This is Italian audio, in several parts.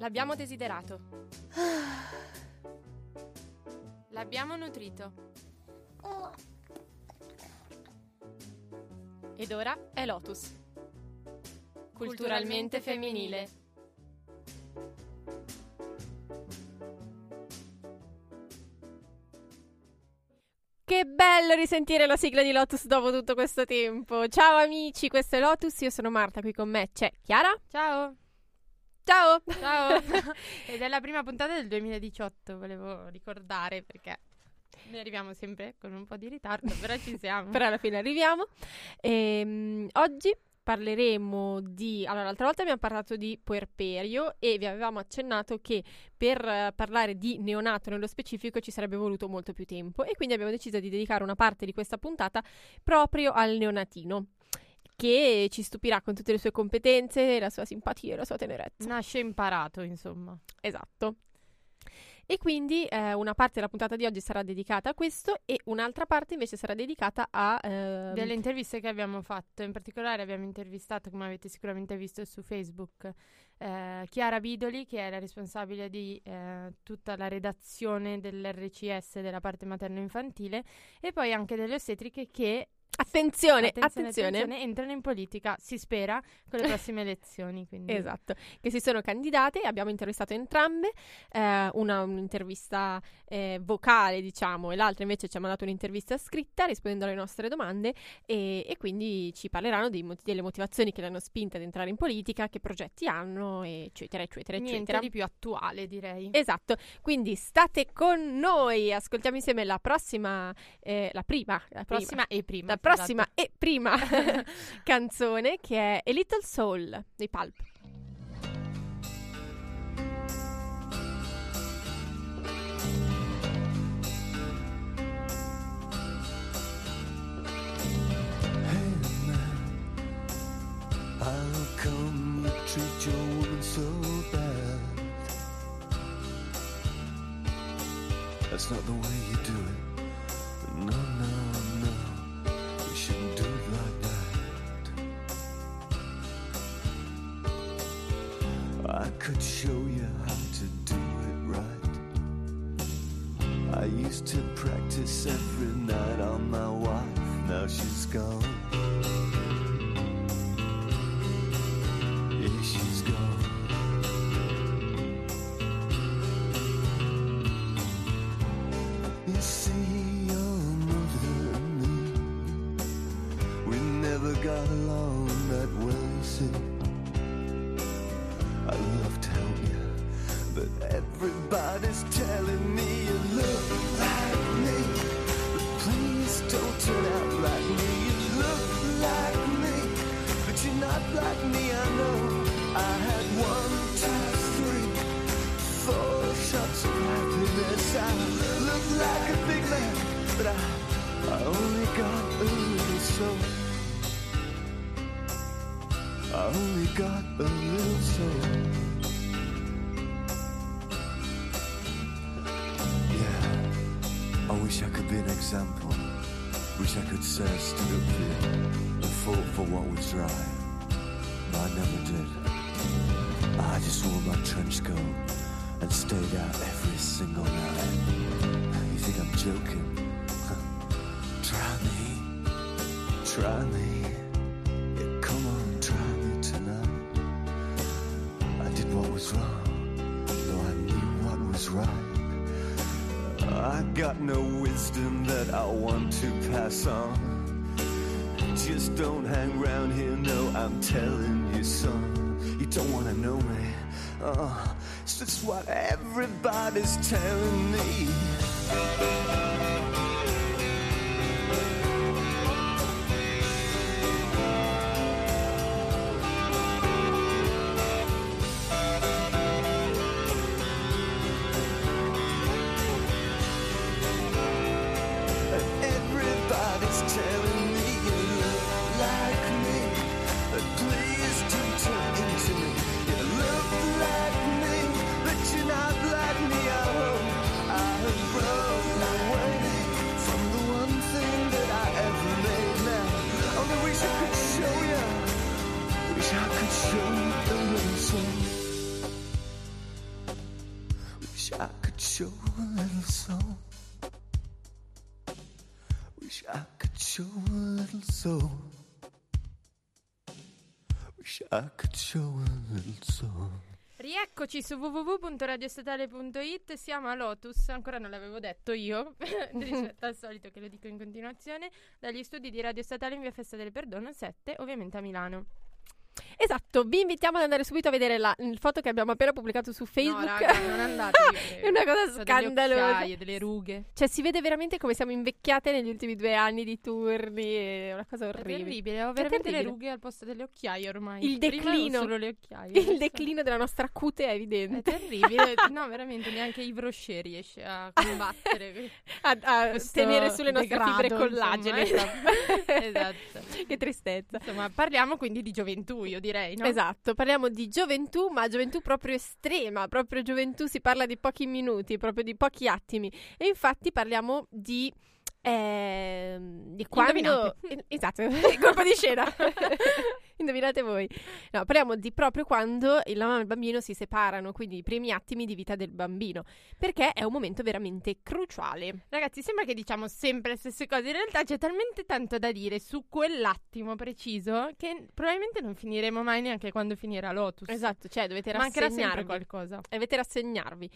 L'abbiamo desiderato. L'abbiamo nutrito. Ed ora è Lotus. Culturalmente femminile. Che bello risentire la sigla di Lotus dopo tutto questo tempo. Ciao amici, questo è Lotus, io sono Marta, qui con me c'è Chiara. Ciao. Ciao. Ciao. Ed è la prima puntata del 2018, volevo ricordare perché ne arriviamo sempre con un po' di ritardo, però ci siamo. Però alla fine arriviamo. Ehm, oggi parleremo di... Allora, l'altra volta abbiamo parlato di puerperio e vi avevamo accennato che per eh, parlare di neonato nello specifico ci sarebbe voluto molto più tempo e quindi abbiamo deciso di dedicare una parte di questa puntata proprio al neonatino che ci stupirà con tutte le sue competenze, la sua simpatia e la sua tenerezza. Nasce imparato, insomma. Esatto. E quindi eh, una parte della puntata di oggi sarà dedicata a questo e un'altra parte invece sarà dedicata a... ehm, Delle interviste che abbiamo fatto, in particolare abbiamo intervistato, come avete sicuramente visto su Facebook, eh, Chiara Bidoli, che è la responsabile di eh, tutta la redazione dell'RCS della parte materno-infantile, e poi anche delle ostetriche che Attenzione, attenzione, attenzione. attenzione, entrano in politica, si spera, con le prossime elezioni. Quindi. Esatto, che si sono candidate, abbiamo intervistato entrambe, eh, una un'intervista eh, vocale diciamo e l'altra invece ci ha mandato un'intervista scritta rispondendo alle nostre domande e, e quindi ci parleranno dei moti- delle motivazioni che le hanno spinte ad entrare in politica, che progetti hanno eccetera eccetera Niente eccetera. di più attuale, direi. Esatto, quindi state con noi, ascoltiamo insieme la prossima, eh, la prima, la prima, prossima e prima. la tra prossima e prima canzone che è A Little Soul dei Pulp. Treat your woman so bad? That's not the way I could show you how to do it right. I used to practice every night on my wife. Now she's gone. Yeah, she's gone. You see, your mother and me, we never got along that well, you see. Everybody's telling me you look like me. But please don't turn out like me. You look like me, but you're not like me. I know. I had one, two, three, four shots of happiness. I look like a big man, but I, I only got a little soul. I only got a little soul. Wish I could say I stood up here and fought for what was right. But I never did. I just wore my trench coat and stayed out every single night. You think I'm joking? Try me. Try me. Got no wisdom that I want to pass on. Just don't hang round here, no, I'm telling you, son. You don't wanna know me. Oh, it's just what everybody's telling me. Rieccoci su www.radiostatale.it, siamo a Lotus, ancora non l'avevo detto io, rispetto al solito che lo dico in continuazione, dagli studi di Radio Statale in via Festa del Perdono 7, ovviamente a Milano. Esatto, vi invitiamo ad andare subito a vedere la foto che abbiamo appena pubblicato su Facebook. No, raga, non andate. È una cosa delle scandalosa. occhiaie, delle rughe. Cioè, si vede veramente come siamo invecchiate negli ultimi due anni di turni. È una cosa È orribile. terribile, ho veramente le terribile. rughe al posto delle occhiaie ormai. Il Prima declino. solo le occhiaie. Il adesso- declino della nostra cute è È evidente. terribile, no, veramente neanche Yves Rocher riesce a combattere A, a tenere sulle nostre degrado, fibre collagene. insomma, esatto. che tristezza. Insomma, parliamo quindi di gioventù, io direi, no? Esatto, parliamo di gioventù, ma gioventù proprio estrema, proprio gioventù si parla di pochi minuti, proprio di pochi attimi. E infatti parliamo di... ehm, di quando. Eh, esatto il colpo di scena indovinate voi no parliamo di proprio quando la mamma e il bambino si separano quindi i primi attimi di vita del bambino perché è un momento veramente cruciale Ragazzi, sembra che diciamo sempre le stesse cose. In realtà c'è talmente tanto da dire su quell'attimo preciso che probabilmente non finiremo mai neanche quando finirà Lotus. esatto cioè dovete rassegnarvi qualcosa. dovete rassegnarvi.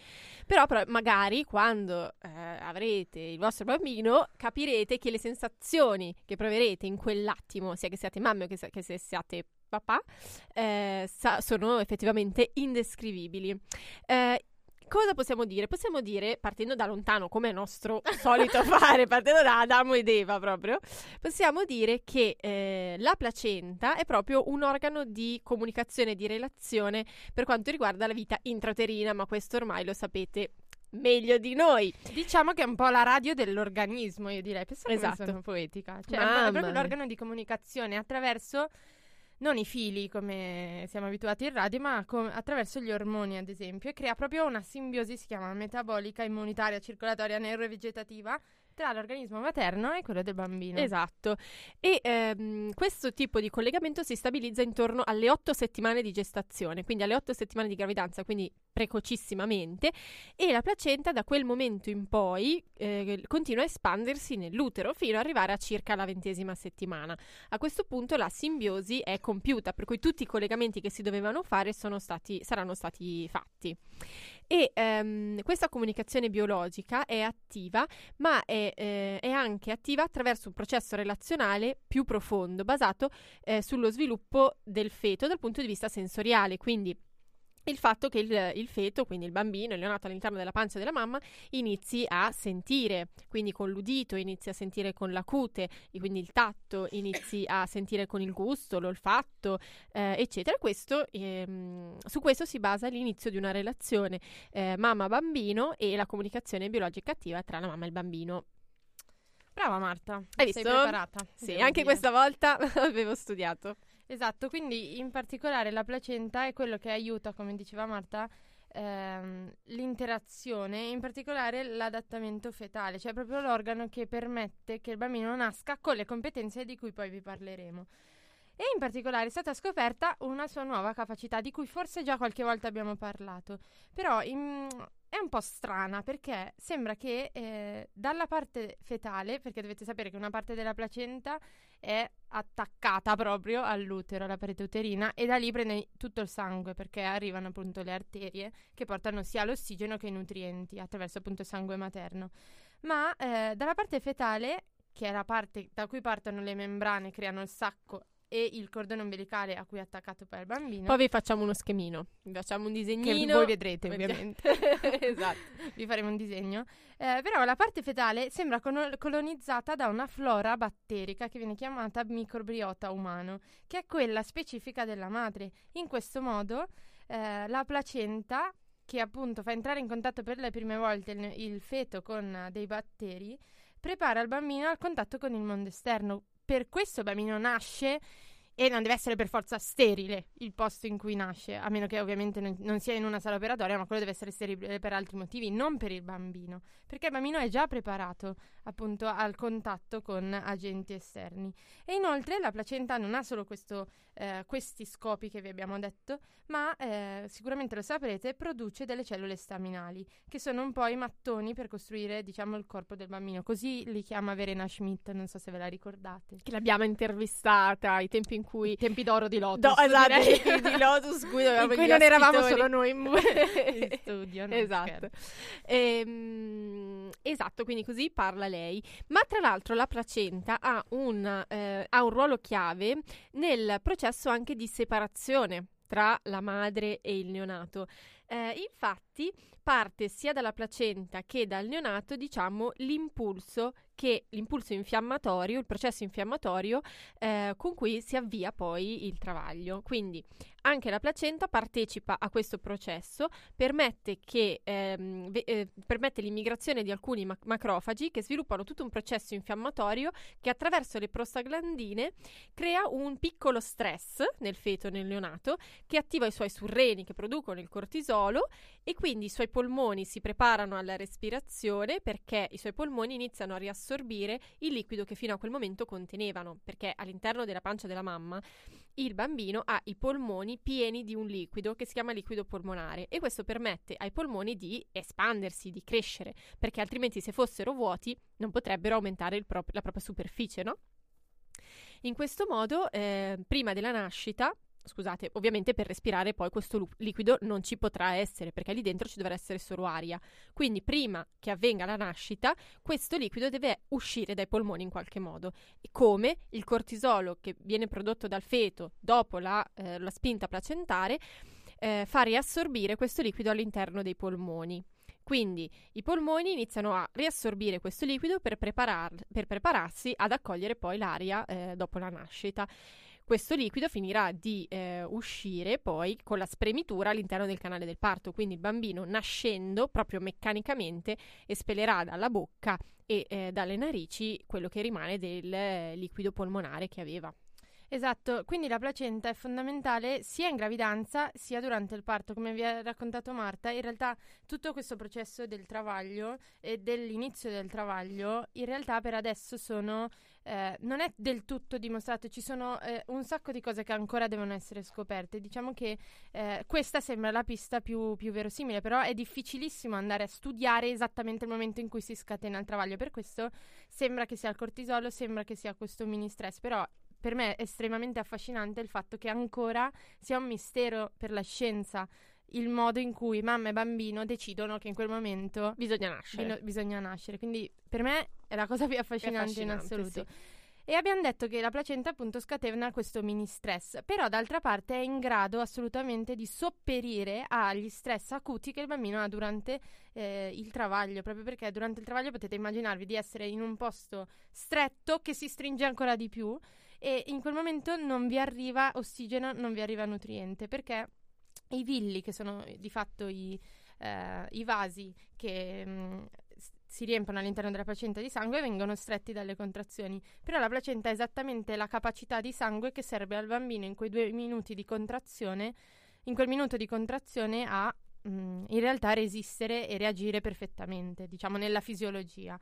Però, però, magari quando eh, avrete il vostro bambino capirete che le sensazioni che proverete in quell'attimo, sia che siate mamme o che, se- che se siate papà, eh, sa- sono effettivamente indescrivibili. Eh, Cosa possiamo dire? Possiamo dire, partendo da lontano, come è nostro solito fare, partendo da Adamo ed Eva proprio, possiamo dire che eh, la placenta è proprio un organo di comunicazione di relazione per quanto riguarda la vita intrauterina, ma questo ormai lo sapete meglio di noi. Diciamo che è un po' la radio dell'organismo, io direi. Pensate Esatto. sono poetica. Cioè, è Mamma proprio mia. l'organo di comunicazione attraverso non i fili come siamo abituati in radio, ma com- attraverso gli ormoni, ad esempio, e crea proprio una simbiosi, si chiama metabolica, immunitaria, circolatoria, neurovegetativa tra l'organismo materno e quello del bambino. Esatto. E ehm, questo tipo di collegamento si stabilizza intorno alle otto settimane di gestazione, quindi alle otto settimane di gravidanza, quindi precocissimamente, e la placenta da quel momento in poi eh, continua a espandersi nell'utero fino ad arrivare a circa la ventesima settimana. A questo punto la simbiosi è compiuta, per cui tutti i collegamenti che si dovevano fare stati, saranno stati fatti. E ehm, questa comunicazione biologica è attiva, ma è, eh, è anche attiva attraverso un processo relazionale più profondo, basato eh, sullo sviluppo del feto dal punto di vista sensoriale. Quindi il fatto che il, il feto, quindi il bambino, il neonato all'interno della pancia della mamma, inizi a sentire, quindi con l'udito, inizi a sentire con la cute, e quindi il tatto, inizi a sentire con il gusto, l'olfatto, eh, eccetera. Questo, ehm, su questo si basa l'inizio di una relazione eh, mamma-bambino e la comunicazione biologica attiva tra la mamma e il bambino. Brava Marta, Hai sei visto? preparata. Sì, anche dire. questa volta avevo studiato. Esatto, quindi in particolare la placenta è quello che aiuta, come diceva Marta, ehm, l'interazione, in particolare l'adattamento fetale, cioè proprio l'organo che permette che il bambino nasca con le competenze di cui poi vi parleremo. E in particolare è stata scoperta una sua nuova capacità di cui forse già qualche volta abbiamo parlato, però in- è un po' strana perché sembra che eh, dalla parte fetale, perché dovete sapere che una parte della placenta è attaccata proprio all'utero, alla parete uterina, e da lì prende tutto il sangue perché arrivano appunto le arterie che portano sia l'ossigeno che i nutrienti attraverso appunto il sangue materno. Ma eh, dalla parte fetale, che è la parte da cui partono le membrane, creano il sacco e il cordone ombelicale a cui è attaccato poi il bambino. Poi vi facciamo uno schemino, vi facciamo un che disegnino. voi vedrete ovviamente. esatto. vi faremo un disegno. Eh, però la parte fetale sembra cono- colonizzata da una flora batterica che viene chiamata microbiota umano, che è quella specifica della madre. In questo modo eh, la placenta, che appunto fa entrare in contatto per le prime volte il, il feto con eh, dei batteri, prepara il bambino al contatto con il mondo esterno. Per questo il bambino nasce e non deve essere per forza sterile il posto in cui nasce, a meno che ovviamente non, non, sia in una sala operatoria, ma quello deve essere sterile per altri motivi, non per il bambino, perché il bambino è già preparato appunto al contatto con agenti esterni. E inoltre la placenta non ha solo questo, eh, questi scopi che vi abbiamo detto, ma eh, sicuramente lo saprete, produce delle cellule staminali, che sono un po' i mattoni per costruire, diciamo, il corpo del bambino. Così li chiama Verena Schmidt, non so se ve la ricordate. Che l'abbiamo intervistata ai tempi in cui... I tempi d'oro di Lotus. Do, esatto, i tempi di Lotus, cui, in cui non eravamo solo noi in, in studio. No, esatto. Ehm, esatto, quindi così parla lei. Ma tra l'altro la placenta ha un, eh, ha un ruolo chiave nel processo anche di separazione tra la madre e il neonato. Eh, infatti parte sia dalla placenta che dal neonato, diciamo, l'impulso che l'impulso infiammatorio, il processo infiammatorio eh, con cui si avvia poi il travaglio. Quindi anche la placenta partecipa a questo processo, permette, che, ehm, ve- eh, permette l'immigrazione di alcuni mac- macrofagi che sviluppano tutto un processo infiammatorio che attraverso le prostaglandine crea un piccolo stress nel feto nel neonato che attiva i suoi surreni che producono il cortisolo e quindi i suoi polmoni si preparano alla respirazione perché i suoi polmoni iniziano a riassorbire il liquido che fino a quel momento contenevano, perché all'interno della pancia della mamma il bambino ha i polmoni pieni di un liquido che si chiama liquido polmonare e questo permette ai polmoni di espandersi, di crescere, perché altrimenti se fossero vuoti non potrebbero aumentare pro- la propria superficie, no? In questo modo, eh, prima della nascita, scusate, ovviamente per respirare poi questo lu- liquido non ci potrà essere perché lì dentro ci dovrà essere solo aria. Quindi prima che avvenga la nascita, questo liquido deve uscire dai polmoni in qualche modo. E come il cortisolo che viene prodotto dal feto dopo la, eh, la spinta placentare eh, fa riassorbire questo liquido all'interno dei polmoni. Quindi i polmoni iniziano a riassorbire questo liquido per, preparar- per prepararsi ad accogliere poi l'aria eh, dopo la nascita. Questo liquido finirà di eh, uscire poi con la spremitura all'interno del canale del parto, quindi il bambino nascendo proprio meccanicamente espellerà dalla bocca e eh, dalle narici quello che rimane del eh, liquido polmonare che aveva. Esatto, quindi la placenta è fondamentale sia in gravidanza sia durante il parto, come vi ha raccontato Marta. In realtà tutto questo processo del travaglio e dell'inizio del travaglio, in realtà per adesso sono eh, non è del tutto dimostrato, ci sono eh, un sacco di cose che ancora devono essere scoperte. Diciamo che eh, questa sembra la pista più, più, verosimile, però è difficilissimo andare a studiare esattamente il momento in cui si scatena il travaglio. Per questo sembra che sia il cortisolo, sembra che sia questo mini stress, però per me è estremamente affascinante il fatto che ancora sia un mistero per la scienza il modo in cui mamma e bambino decidono che in quel momento bisogna nascere. Bisogna nascere. Quindi per me è la cosa più affascinante, affascinante in assoluto. Sì. E abbiamo detto che la placenta appunto scatena questo mini stress, però d'altra parte è in grado assolutamente di sopperire agli stress acuti che il bambino ha durante eh, il travaglio, proprio perché durante il travaglio potete immaginarvi di essere in un posto stretto che si stringe ancora di più e in quel momento non vi arriva ossigeno, non vi arriva nutriente, perché i villi, che sono di fatto i, eh, i vasi che mh, mm, si riempiono all'interno della placenta di sangue vengono stretti dalle contrazioni. Però la placenta ha esattamente la capacità di sangue che serve al bambino in quei due minuti di contrazione, in quel minuto di contrazione a mh, mm, in realtà resistere e reagire perfettamente, diciamo nella fisiologia.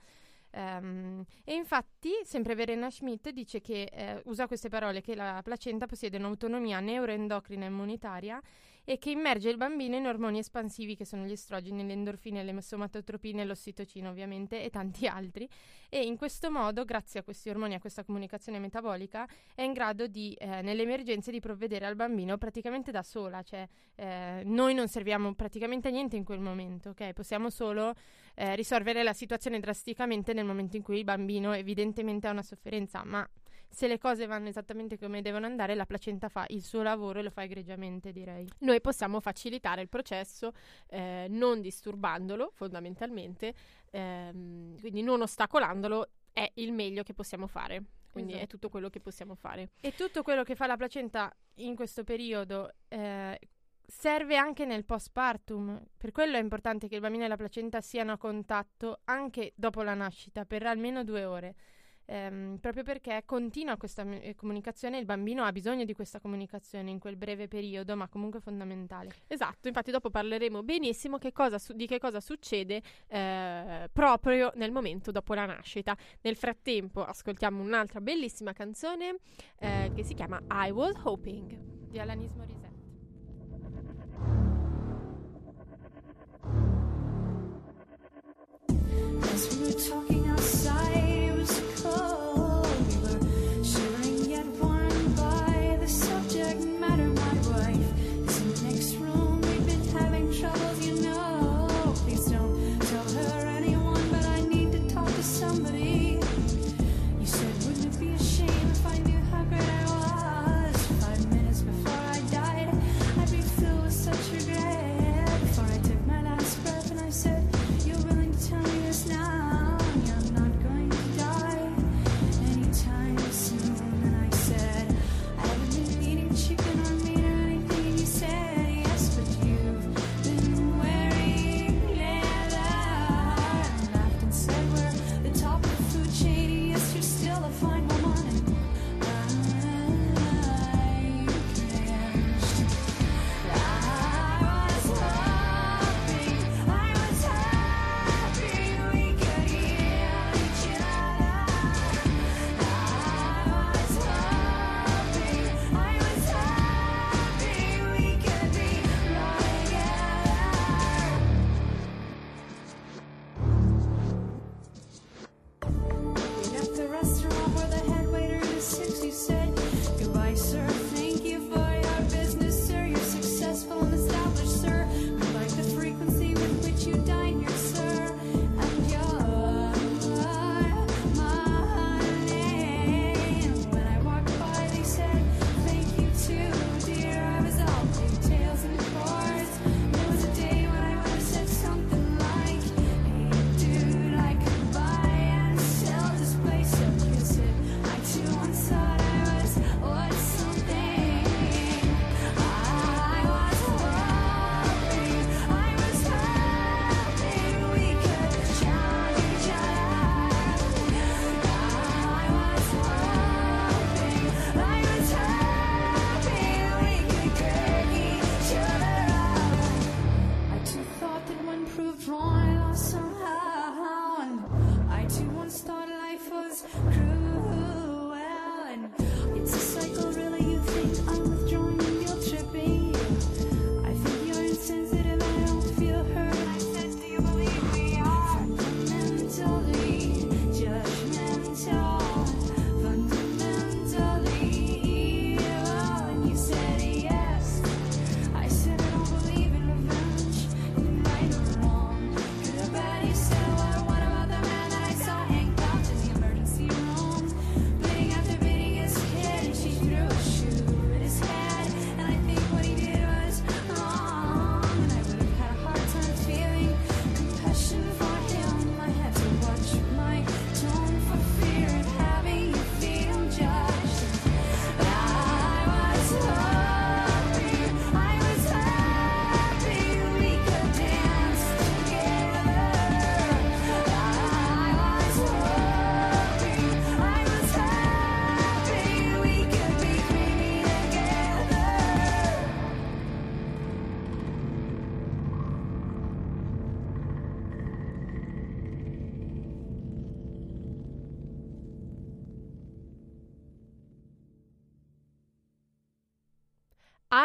Um, e infatti, sempre Verena Schmidt dice che eh, usa queste parole che la placenta possiede un'autonomia neuroendocrina immunitaria e che immerge il bambino in ormoni espansivi che sono gli estrogeni, le endorfine, le somatotropine, l'ossitocina ovviamente e tanti altri e in questo modo, grazie a questi ormoni a questa comunicazione metabolica, è in grado di, eh, nelle emergenze, di provvedere al bambino praticamente da sola, cioè eh, noi non serviamo praticamente a niente in quel momento, ok? Possiamo solo eh, risolvere la situazione drasticamente nel momento in cui il bambino evidentemente ha una sofferenza, ma se le cose vanno esattamente come devono andare, la placenta fa il suo lavoro e lo fa egregiamente, direi. Noi possiamo facilitare il processo eh, non disturbandolo, fondamentalmente, ehm, quindi non ostacolandolo è il meglio che possiamo fare. Quindi esatto. è tutto quello che possiamo fare. E tutto quello che fa la placenta in questo periodo eh, serve anche nel postpartum. Per quello è importante che il bambino e la placenta siano a contatto anche dopo la nascita, per almeno due ore ehm, proprio perché continua questa eh, comunicazione, il bambino ha bisogno di questa comunicazione in quel breve periodo, ma comunque fondamentale. Esatto, infatti dopo parleremo benissimo che cosa, su- di che cosa succede eh, proprio nel momento dopo la nascita. Nel frattempo ascoltiamo un'altra bellissima canzone eh, che si chiama I Was Hoping di Alanis Morissette.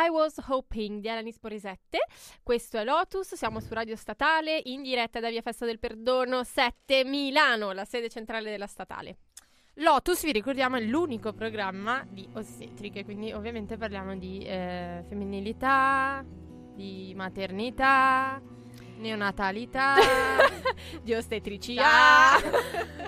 I Was Hoping di Alanis Porisette. Questo è Lotus, siamo su Radio Statale in diretta da Via Festa del Perdono 7 Milano, la sede centrale della statale. Lotus, vi ricordiamo, è l'unico programma di ostetriche, quindi ovviamente parliamo di eh, femminilità, di maternità, neonatalità, di ostetricità.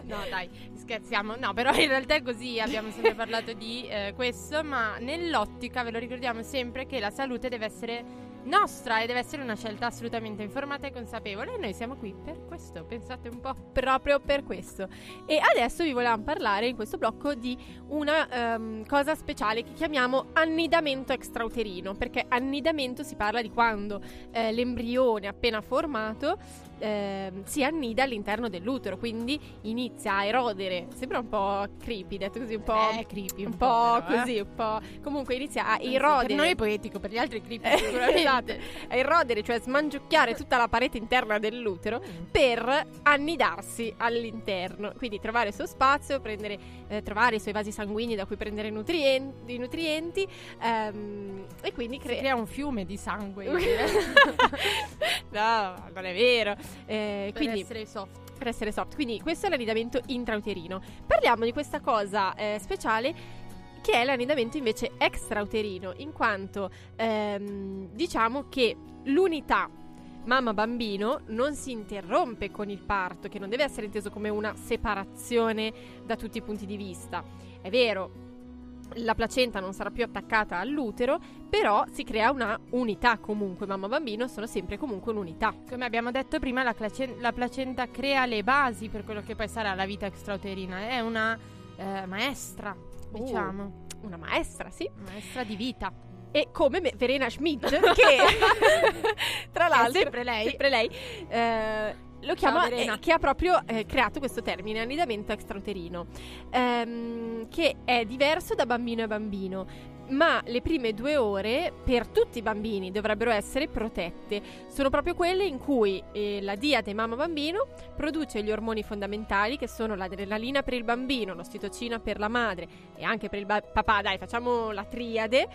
no, dai, scherziamo. No, però in realtà è così, abbiamo sempre parlato di eh, questo, ma nell'ottica ve lo ricordiamo sempre che la salute deve essere nostra e deve essere una scelta assolutamente informata e consapevole e noi siamo qui per questo, pensate un po' proprio per questo. E adesso vi volevamo parlare in questo blocco di una um, cosa speciale che chiamiamo annidamento extrauterino, perché annidamento si parla di quando eh, l'embrione appena formato ehm, si annida all'interno dell'utero, quindi inizia a erodere. Sembra un po' creepy, detto così, un po', Eh, creepy, un un po' però, eh. così, un po'. Comunque inizia a Per erodere. noi è poetico, per gli altri è creepy Eh, sicuramente. esatto, a erodere, cioè smangiucchiare tutta la parete interna dell'utero per annidarsi all'interno. Quindi trovare il suo spazio, prendere, eh, trovare i suoi vasi sanguigni da cui prendere nutrienti, i nutrienti ehm, e quindi Si crea crea un fiume di sangue no, non è vero. Eh, per quindi essere soft. per essere soft. Quindi questo è l'annidamento intrauterino. Parliamo di questa cosa eh, speciale che è l'annidamento invece extrauterino, in quanto ehm, diciamo che l'unità mamma-bambino non si interrompe con il parto, che non deve essere inteso come una separazione da tutti i punti di vista. È vero, la placenta non sarà più attaccata all'utero, però si crea una unità comunque, mamma-bambino sono sempre comunque un'unità. Come abbiamo detto prima, la, clace- la placenta crea le basi per quello che poi sarà la vita extrauterina. È una eh, maestra, Uh. diciamo. Una maestra, sì. Maestra di vita. E come me- Verena Schmidt, che tra l'altro, sempre lei. sempre lei, eh, lo chiama, Verena. eh, che ha proprio eh, creato questo termine, annidamento extrauterino, ehm, che è diverso da bambino a bambino. Ma le prime due ore per tutti i bambini dovrebbero essere protette. Sono proprio quelle in cui eh, la diade mamma-bambino produce gli ormoni fondamentali che sono l'adrenalina per il bambino, l'ossitocina per la madre e anche per il ba- papà. Dai, facciamo la triade.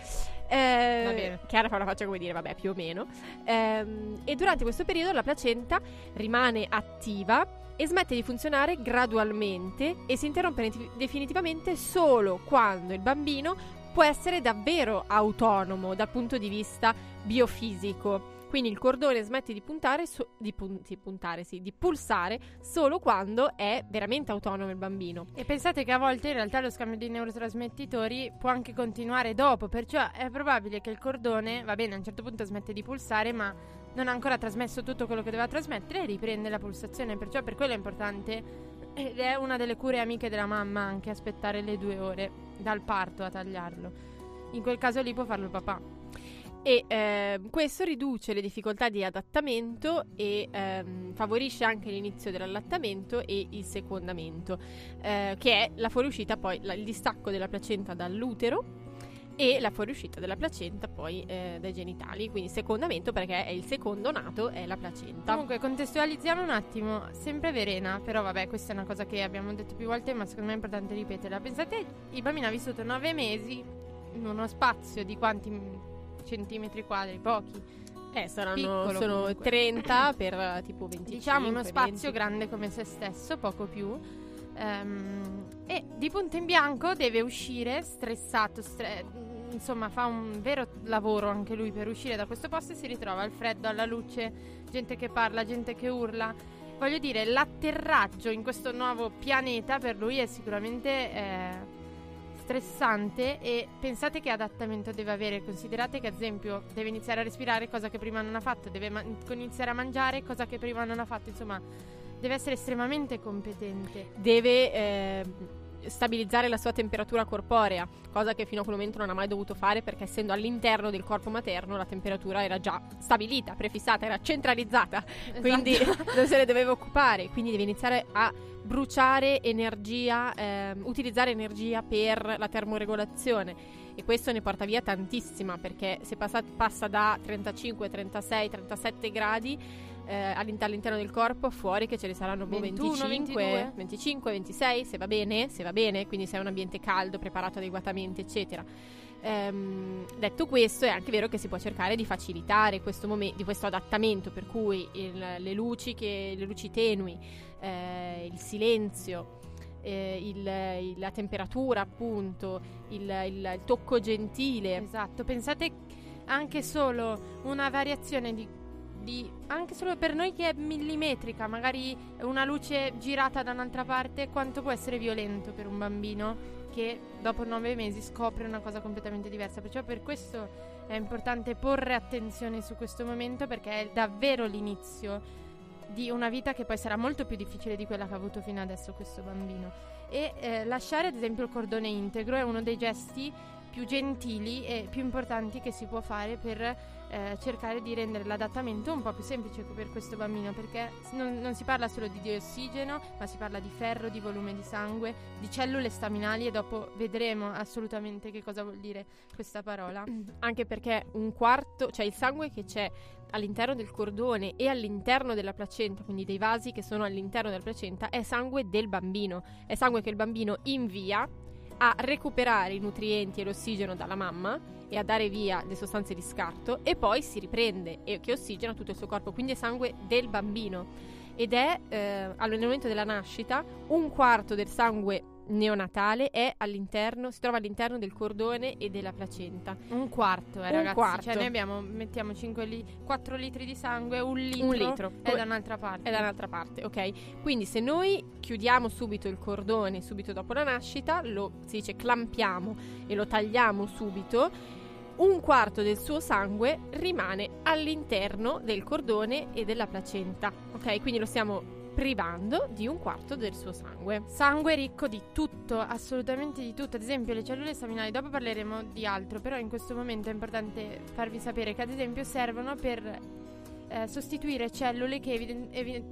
Eh. Chiara fa una faccia come dire, vabbè, più o meno. Ehm, e durante questo periodo la placenta rimane attiva e smette di funzionare gradualmente e si interrompe definitivamente solo quando il bambino può essere davvero autonomo dal punto di vista biofisico. Quindi il cordone smette di puntare, so- di, pun- sì, puntare sì, di pulsare solo quando è veramente autonomo il bambino. E pensate che a volte in realtà lo scambio di neurotrasmettitori può anche continuare dopo, perciò è probabile che il cordone, va bene, a un certo punto smette di pulsare, ma non ha ancora trasmesso tutto quello che doveva trasmettere e riprende la pulsazione, perciò per quello è importante ed è una delle cure amiche della mamma anche aspettare le due ore dal parto a tagliarlo. In quel caso lì può farlo il papà. E ehm, questo riduce le difficoltà di adattamento e ehm, favorisce anche l'inizio dell'allattamento e il secondamento, eh, che è la fuoriuscita poi, la- il distacco della placenta dall'utero e la fuoriuscita della placenta poi eh, dai genitali, quindi secondamento perché è il secondo nato, è la placenta. Comunque contestualizziamo un attimo, sempre Verena, però vabbè questa è una cosa che abbiamo detto più volte ma secondo me è importante ripeterla. Pensate, il bambino ha vissuto nove mesi in uno spazio di quanti centimetri quadri? Pochi. Eh, saranno piccolo sono comunque. 30 per eh, tipo 25. diciamo uno spazio 20. grande come se stesso, poco più. Ehm, e di punto in bianco deve uscire stressato, stre- insomma fa un vero lavoro anche lui per uscire da questo posto e si ritrova al freddo, alla luce, gente che parla, gente che urla. Voglio dire, l'atterraggio in questo nuovo pianeta per lui è sicuramente eh, stressante e pensate che adattamento deve avere, considerate che ad esempio deve iniziare a respirare cosa che prima non ha fatto, deve ma- iniziare a mangiare cosa che prima non ha fatto, insomma deve essere estremamente competente. deve eh, stabilizzare la sua temperatura corporea, cosa che fino a quel momento non ha mai dovuto fare perché essendo all'interno del corpo materno la temperatura era già stabilita, prefissata, era centralizzata, quindi Esatto. non se ne doveva occupare, quindi deve iniziare a bruciare energia, ehm, utilizzare energia per la termoregolazione. E questo ne porta via tantissima perché se passa, passa da 35, 36, 37 gradi eh, all'in- all'interno del corpo, fuori che ce ne saranno boh, 21, 25, 22. 25, 26, se va bene, se va bene, quindi se è un ambiente caldo, preparato adeguatamente, eccetera. Ehm, detto questo, è anche vero che si può cercare di facilitare questo, momen- di questo adattamento, per cui il- le, luci che- le luci tenui, eh, il silenzio, eh, il- il- la temperatura, appunto, il, il- il tocco gentile. Esatto, pensate anche solo una variazione di, di- anche solo per noi che è millimetrica, magari una luce girata da un'altra parte, quanto può essere violento per un bambino che dopo nove mesi scopre una cosa completamente diversa. Perciò per questo è importante porre attenzione su questo momento perché è davvero l'inizio di una vita che poi sarà molto più difficile di quella che ha avuto fino adesso questo bambino. E eh, lasciare ad esempio il cordone integro è uno dei gesti più gentili e più importanti che si può fare per eh, cercare di rendere l'adattamento un po' più semplice per questo bambino perché non, non, si parla solo di ossigeno ma si parla di ferro, di volume di sangue, di cellule staminali e dopo vedremo assolutamente che cosa vuol dire questa parola. Anche perché un quarto, cioè il sangue che c'è all'interno del cordone e all'interno della placenta, quindi dei vasi che sono all'interno della placenta, è sangue del bambino, è sangue che il bambino invia a recuperare i nutrienti e l'ossigeno dalla mamma e a dare via le sostanze di scarto e poi si riprende e che ossigena tutto il suo corpo, quindi è sangue del bambino. Ed è eh, al momento della nascita un quarto del sangue neonatale è all'interno, si trova all'interno del cordone e della placenta. Un quarto, eh, un ragazzi. Quarto. Cioè, noi abbiamo, mettiamo 5 li- 4 litri di sangue, un litro, un litro. è da un'altra parte. È da un'altra parte, ok? Quindi se noi chiudiamo subito il cordone, subito dopo la nascita, lo si dice clampiamo e lo tagliamo subito un quarto del suo sangue rimane all'interno del cordone e della placenta. Ok, quindi lo stiamo privando di un quarto del suo sangue. Sangue ricco di tutto, assolutamente di tutto. Ad esempio, le cellule staminali, dopo parleremo di altro, però in questo momento è importante farvi sapere che ad esempio servono per eh, sostituire cellule che eviden- ev-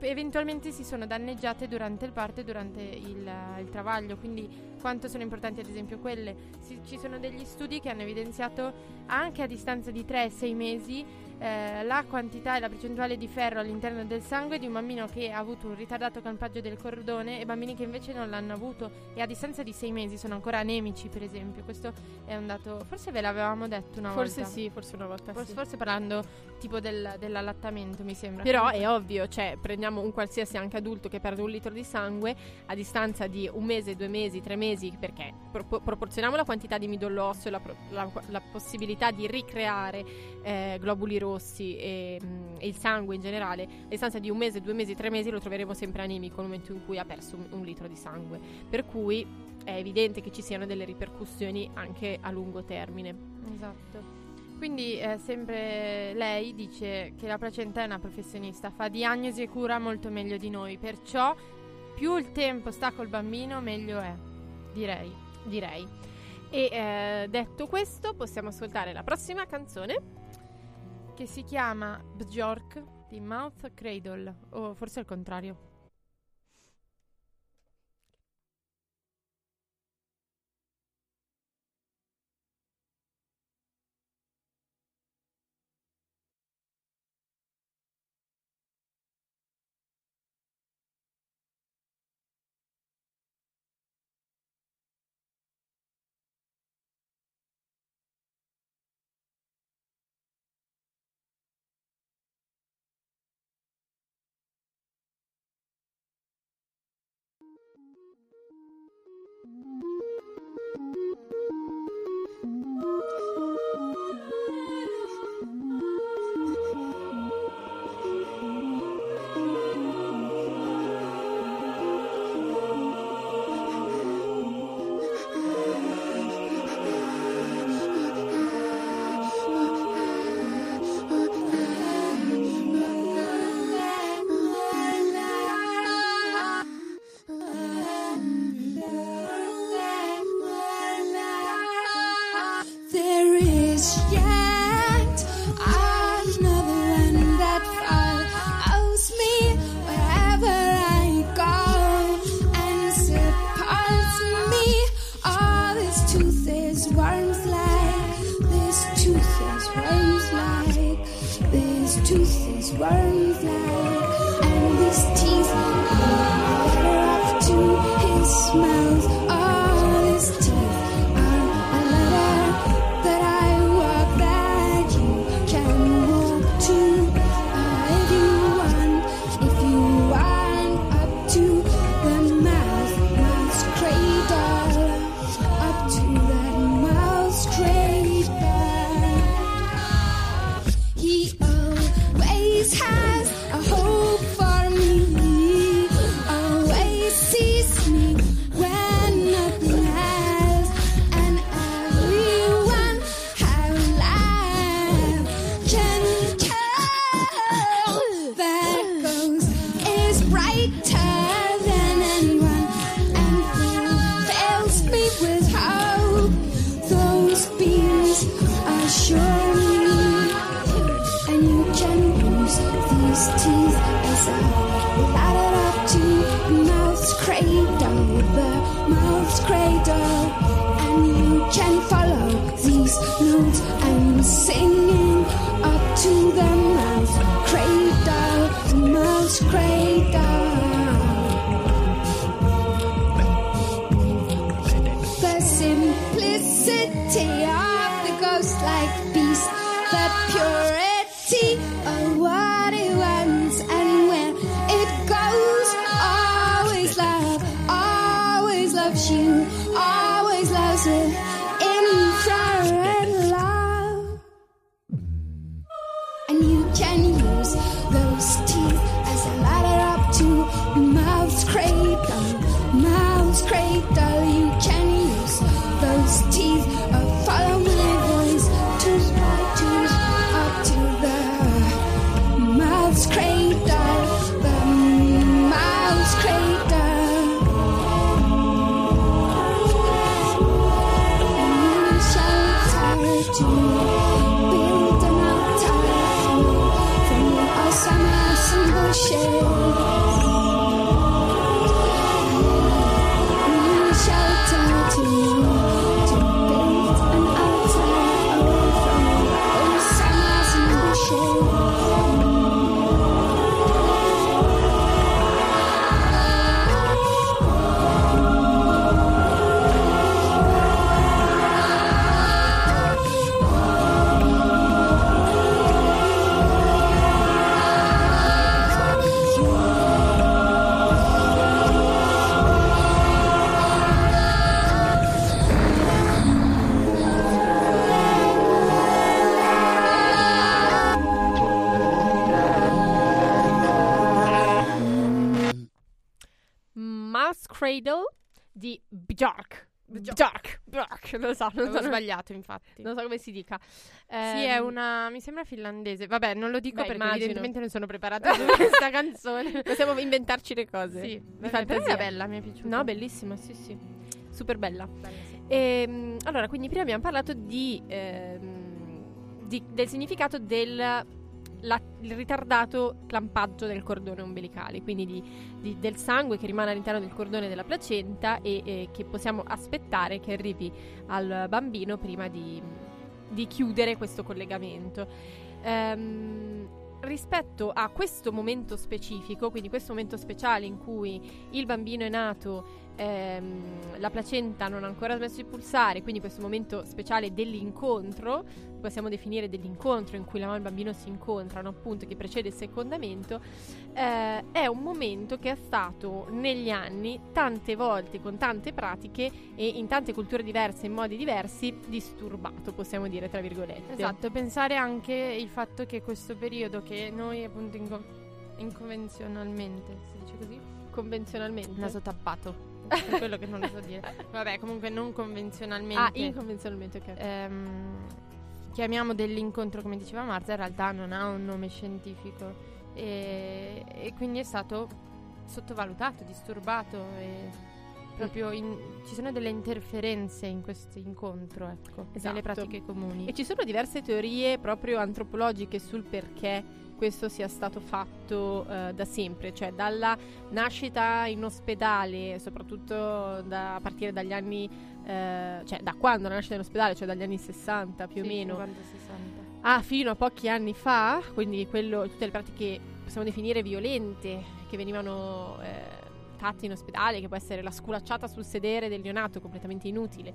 eventualmente si sono danneggiate durante il parto e durante il, il travaglio. Quindi, quanto sono importanti, ad esempio, quelle? Si- ci sono degli studi che hanno evidenziato anche a distanza di 3-6 mesi eh, la quantità e la percentuale di ferro all'interno del sangue di un bambino che ha avuto un ritardato campaggio del cordone e bambini che invece non l'hanno avuto e a distanza di sei mesi sono ancora anemici, per esempio. Questo è un dato. Forse ve l'avevamo detto una forse volta. Forse sì, forse una volta forse, sì. Forse parlando tipo del, dell'allattamento, mi sembra. Però è ovvio, cioè prendiamo un qualsiasi anche adulto che perde un litro di sangue a distanza di un mese, due mesi, tre mesi, perché pro- proporzioniamo la quantità di midollo osseo e la, pro- la, la, possibilità di ricreare eh, globuli rossi e, mh, mm, e, il sangue in generale, a distanza di un mese, due mesi, tre mesi lo troveremo sempre anemico nel momento in cui ha perso un, un litro di sangue. Per cui è evidente che ci siano delle ripercussioni anche a lungo termine. Esatto. Quindi eh, sempre lei dice che la placenta è una professionista, fa diagnosi e cura molto meglio di noi, perciò più il tempo sta col bambino meglio è, direi. Direi. E eh, detto questo possiamo ascoltare la prossima canzone che si chiama Bjork di Mouth Cradle, o forse al contrario. Mm-hmm. lo so, non Avevo so, sbagliato, infatti. non so come si dica. Sì, è Ehm, una. Mi sembra finlandese. Vabbè, non lo dico Beh, perché immagino. evidentemente non sono preparata su questa canzone. Possiamo inventarci le cose. Sì, di fantasia. è bella, mi è piaciuta. No, bellissima, sì, sì. Super bella. Bella, sì. Ehm, allora, quindi prima abbiamo parlato di, ehm, di- del significato del la- il ritardato clampaggio del cordone ombelicale, quindi di- di- del sangue che rimane all'interno del cordone della placenta e, e che possiamo aspettare che arrivi al bambino prima di, di chiudere questo collegamento. Ehm, rispetto a questo momento specifico, quindi questo momento speciale in cui il bambino è nato ehm, la placenta non ha ancora smesso di pulsare, quindi questo momento speciale dell'incontro, possiamo definire dell'incontro in cui la mamma e il bambino si incontrano, appunto, che precede il secondamento, eh, è un momento che è stato negli anni tante volte con tante pratiche e in tante culture diverse, in modi diversi, disturbato, possiamo dire tra virgolette. Esatto, pensare anche il fatto che questo periodo che noi appunto inco- inconvenzionalmente, si dice così? Convenzionalmente. Naso tappato. Per quello che non lo so dire. Vabbè, comunque non convenzionalmente. Ah, inconvenzionalmente, ok. ehm, chiamiamo dell'incontro come diceva Marta, in realtà non ha un nome scientifico e, e quindi è stato sottovalutato, disturbato e proprio in- ci sono delle interferenze in questo incontro, ecco, Esatto. nelle pratiche comuni. E ci sono diverse teorie proprio antropologiche sul perché questo sia stato fatto eh, da sempre, cioè dalla nascita in ospedale, soprattutto da, a partire dagli anni, eh, cioè da quando la nascita in ospedale, cioè dagli anni 60 più o Sì, meno, 50-60. Ah, fino a pochi anni fa, quindi quello, tutte le pratiche possiamo definire violente che venivano eh, fatte in ospedale, che può essere la sculacciata sul sedere del neonato, completamente inutile,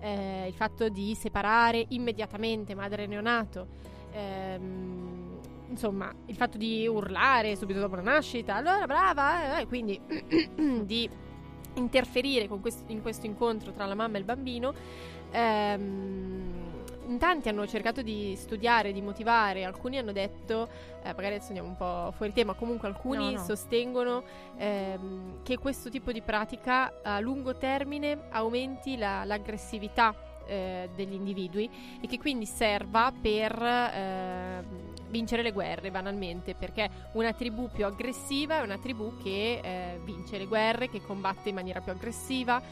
eh, il fatto di separare immediatamente madre e neonato, ehm, insomma, il fatto di urlare subito dopo la nascita, allora brava, eh, quindi di interferire con quest- in questo incontro tra la mamma e il bambino. Ehm, in tanti hanno cercato di studiare, di motivare, alcuni hanno detto, eh, magari adesso andiamo un po' fuori tema, comunque alcuni No, no. sostengono ehm, che questo tipo di pratica a lungo termine aumenti la- l'aggressività eh, degli individui e che quindi serva per ehm, vincere le guerre banalmente, perché una tribù più aggressiva è una tribù che eh, vince le guerre, che combatte in maniera più aggressiva,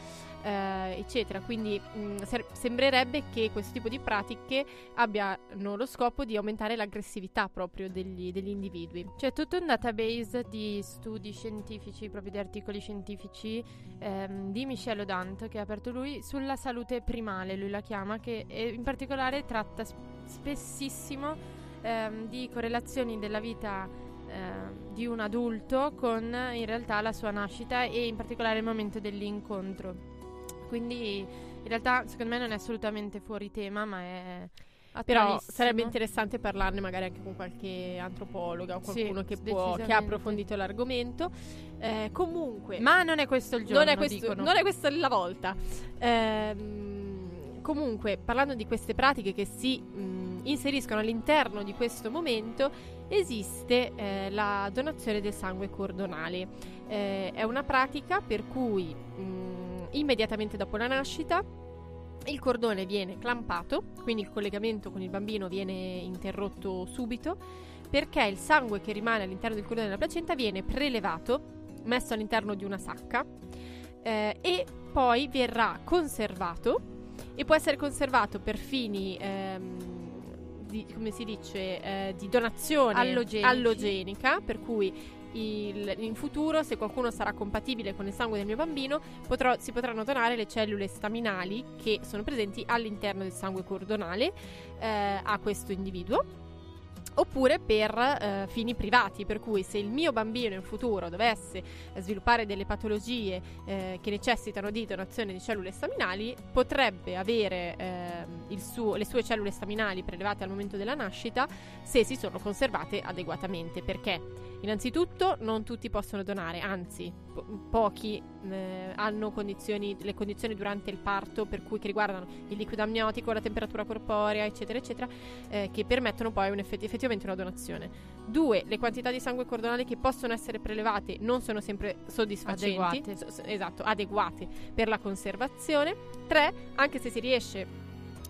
eh, eccetera. Quindi mh, ser- sembrerebbe che questo tipo di pratiche abbiano lo scopo di aumentare l'aggressività proprio degli, degli individui. C'è tutto un database di studi scientifici, proprio di articoli scientifici ehm, di Michel Odant che ha aperto lui sulla salute primale, lui la chiama, che in particolare tratta sp- spessissimo ehm, di correlazioni della vita ehm, di un adulto con in realtà la sua nascita e in particolare il momento dell'incontro. Quindi in realtà secondo me non è assolutamente fuori tema, ma è però sarebbe interessante parlarne magari anche con qualche antropologa o Sì, qualcuno che, può, che ha approfondito l'argomento. Eh, comunque, Ma non è questo il giorno, non, è questo, non è questa la volta. Ehm, comunque, parlando di queste pratiche che si mh, inseriscono all'interno di questo momento, esiste eh, la donazione del sangue cordonale. Eh, è una pratica per cui mh, immediatamente dopo la nascita il cordone viene clampato, quindi il collegamento con il bambino viene interrotto subito, perché il sangue che rimane all'interno del cordone della placenta viene prelevato, messo all'interno di una sacca eh, e poi verrà conservato e può essere conservato per fini ehm, di, come si dice eh, di donazione Allogenici. allogenica per cui il- in futuro se qualcuno sarà compatibile con il sangue del mio bambino potrò- si potranno donare le cellule staminali che sono presenti all'interno del sangue cordonale eh, a questo individuo oppure per eh, fini privati, per cui se il mio bambino in futuro dovesse eh, sviluppare delle patologie eh, che necessitano di donazione di cellule staminali, potrebbe avere il suo- le sue cellule staminali prelevate al momento della nascita se si sono conservate adeguatamente. Perché? Innanzitutto non tutti possono donare, anzi po- pochi eh, hanno condizioni, le condizioni durante il parto per cui che riguardano il liquido amniotico, la temperatura corporea, eccetera, eccetera, eh, che permettono poi un effetti- effettivamente una donazione. Due, le quantità di sangue cordonale che possono essere prelevate non sono sempre soddisfacenti, Adeguate. so- esatto, adeguate per la conservazione. Tre, anche se si riesce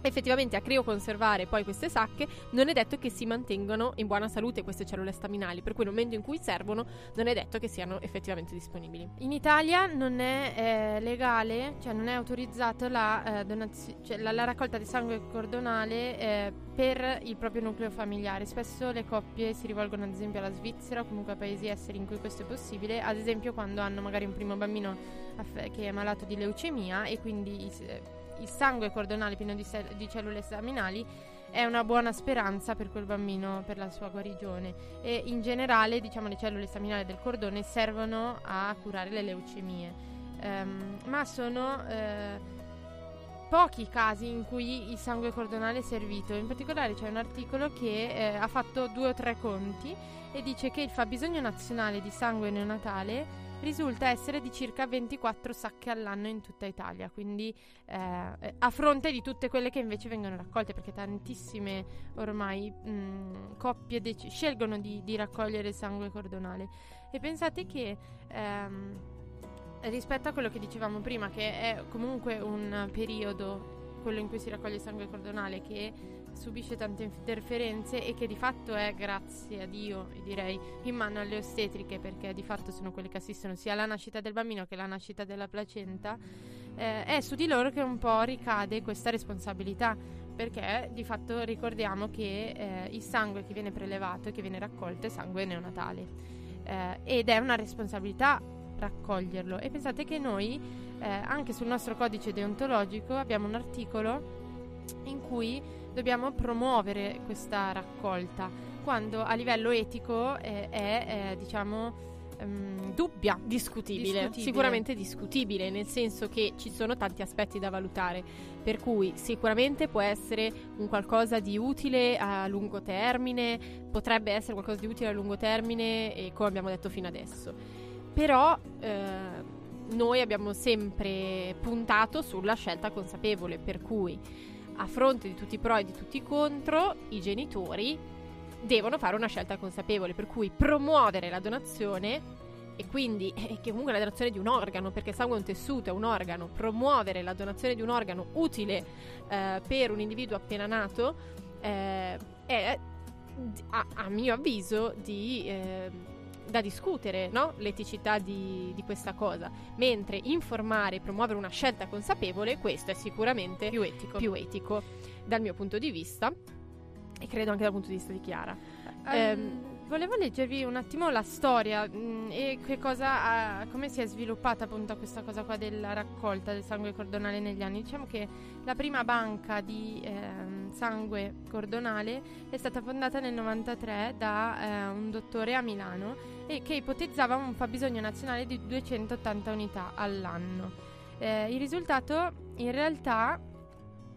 effettivamente a crioconservare poi queste sacche, non è detto che si mantengano in buona salute queste cellule staminali, per cui nel momento in cui servono non è detto che siano effettivamente disponibili. In Italia non è eh, legale, cioè non è autorizzata la, eh, donazio- cioè la, la raccolta di sangue cordonale eh, per il proprio nucleo familiare. Spesso le coppie si rivolgono ad esempio alla Svizzera o comunque a paesi esteri in cui questo è possibile, ad esempio quando hanno magari un primo bambino aff- che è malato di leucemia e quindi il, sangue cordonale pieno di, se- di cellule staminali è una buona speranza per quel bambino, per la sua guarigione. E in generale diciamo le cellule staminali del cordone servono a curare le leucemie. Ehm, ma sono eh, pochi casi in cui il sangue cordonale è servito. In particolare c'è un articolo che eh, ha fatto due o tre conti e dice che il fabbisogno nazionale di sangue neonatale risulta essere di circa 24 sacche all'anno in tutta Italia, quindi eh, a fronte di tutte quelle che invece vengono raccolte, perché tantissime ormai mh, coppie dec- scelgono di, di raccogliere sangue cordonale. E pensate che ehm, rispetto a quello che dicevamo prima, che è comunque un periodo, quello in cui si raccoglie sangue cordonale, che subisce tante interferenze e che di fatto è, grazie a Dio, direi, in mano alle ostetriche, perché di fatto sono quelle che assistono sia alla nascita del bambino che alla nascita della placenta, eh, è su di loro che un po' ricade questa responsabilità. Perché di fatto ricordiamo che eh, il sangue che viene prelevato e che viene raccolto è sangue neonatale eh, ed è una responsabilità raccoglierlo. E pensate che noi, eh, anche sul nostro codice deontologico, abbiamo un articolo in cui dobbiamo promuovere questa raccolta, quando a livello etico eh, è, eh, diciamo, ehm, dubbia. Discutibile, Discutibile. sicuramente discutibile, nel senso che ci sono tanti aspetti da valutare, per cui sicuramente può essere un qualcosa di utile a lungo termine, potrebbe essere qualcosa di utile a lungo termine, e come abbiamo detto fino adesso. Però eh, noi abbiamo sempre puntato sulla scelta consapevole, per cui a fronte di tutti i pro e di tutti i contro, i genitori devono fare una scelta consapevole, per cui promuovere la donazione e quindi eh, che comunque la donazione di un organo, perché il sangue è un tessuto, è un organo, promuovere la donazione di un organo utile eh, per un individuo appena nato eh, è a, a mio avviso, di, eh, da discutere no? l'eticità di, di questa cosa. Mentre informare e promuovere una scelta consapevole, questo è sicuramente Più etico. più etico dal mio punto di vista e credo anche dal punto di vista di Chiara. Ehm, Ehm, volevo leggervi un attimo la storia mh, e che cosa ha- come si è sviluppata appunto questa cosa qua della raccolta del sangue cordonale negli anni. Diciamo che la prima banca di ehm, sangue cordonale è stata fondata nel 93 da eh, un dottore a Milano e che ipotizzava un fabbisogno nazionale di 280 unità all'anno. Eh, il risultato in realtà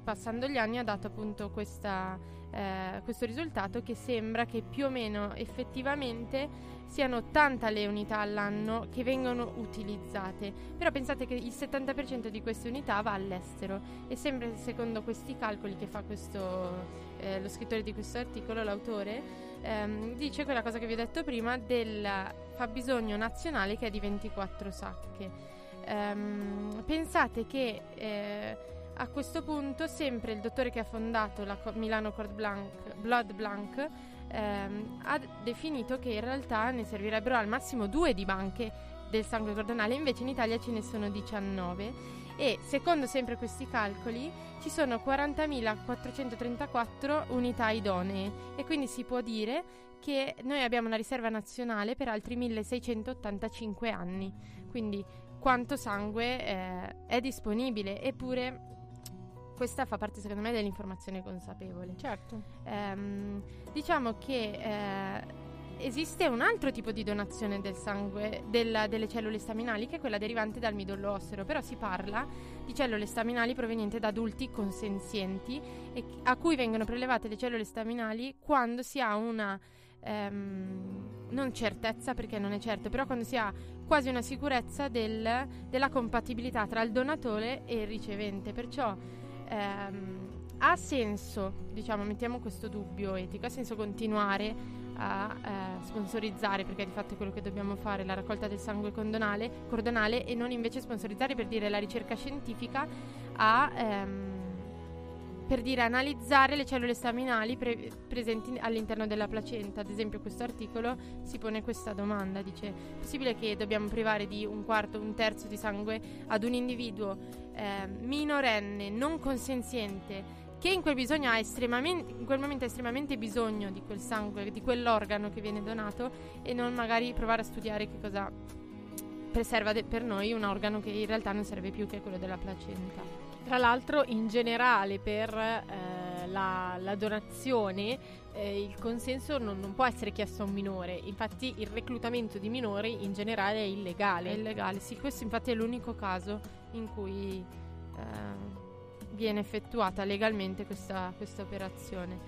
passando gli anni ha dato appunto questa, eh, questo risultato che sembra che più o meno effettivamente siano 80 le unità all'anno che vengono utilizzate. Però pensate che il 70% di queste unità va all'estero e sempre secondo questi calcoli che fa questo, eh, lo scrittore di questo articolo, l'autore, ehm, dice quella cosa che vi ho detto prima del fabbisogno nazionale che è di 24 sacche. Ehm, pensate che eh, a questo punto sempre il dottore che ha fondato la Milano Blanc, Blood Blanc ehm, ha definito che in realtà ne servirebbero al massimo due di banche del sangue cordonale, invece in Italia ce ne sono 19 e secondo sempre questi calcoli ci sono 40.434 unità idonee e quindi si può dire che noi abbiamo una riserva nazionale per altri 1685 anni, quindi quanto sangue eh, è disponibile, eppure questa fa parte secondo me dell'informazione consapevole. certo. Ehm, diciamo che eh, esiste un altro tipo di donazione del sangue, della- delle cellule staminali, che è quella derivante dal midollo osseo, però si parla di cellule staminali provenienti da adulti consenzienti e a cui vengono prelevate le cellule staminali quando si ha una ehm, non certezza perché non è certo, però quando si ha quasi una sicurezza del- della compatibilità tra il donatore e il ricevente. Perciò ehm, ha senso, diciamo, mettiamo questo dubbio etico, ha senso continuare a eh, sponsorizzare, perché di fatto è quello che dobbiamo fare, la raccolta del sangue condonale, cordonale e non invece sponsorizzare per dire la ricerca scientifica a... ehm, per dire analizzare le cellule staminali pre- presenti all'interno della placenta. Ad esempio, questo articolo si pone questa domanda: dice: è possibile che dobbiamo privare di un quarto, un terzo di sangue ad un individuo eh, minorenne, non consenziente, che in quel, bisogno ha estremamente, in quel momento ha estremamente bisogno di quel sangue, di quell'organo che viene donato, e non magari provare a studiare che cosa preserva de- per noi un organo che in realtà non serve più, che è quello della placenta. Tra l'altro, in generale, per eh, la, la donazione, eh, il consenso non, non può essere chiesto a un minore. Infatti, il reclutamento di minori in generale è illegale. È illegale, sì, questo infatti è l'unico caso in cui eh, viene effettuata legalmente questa, questa operazione.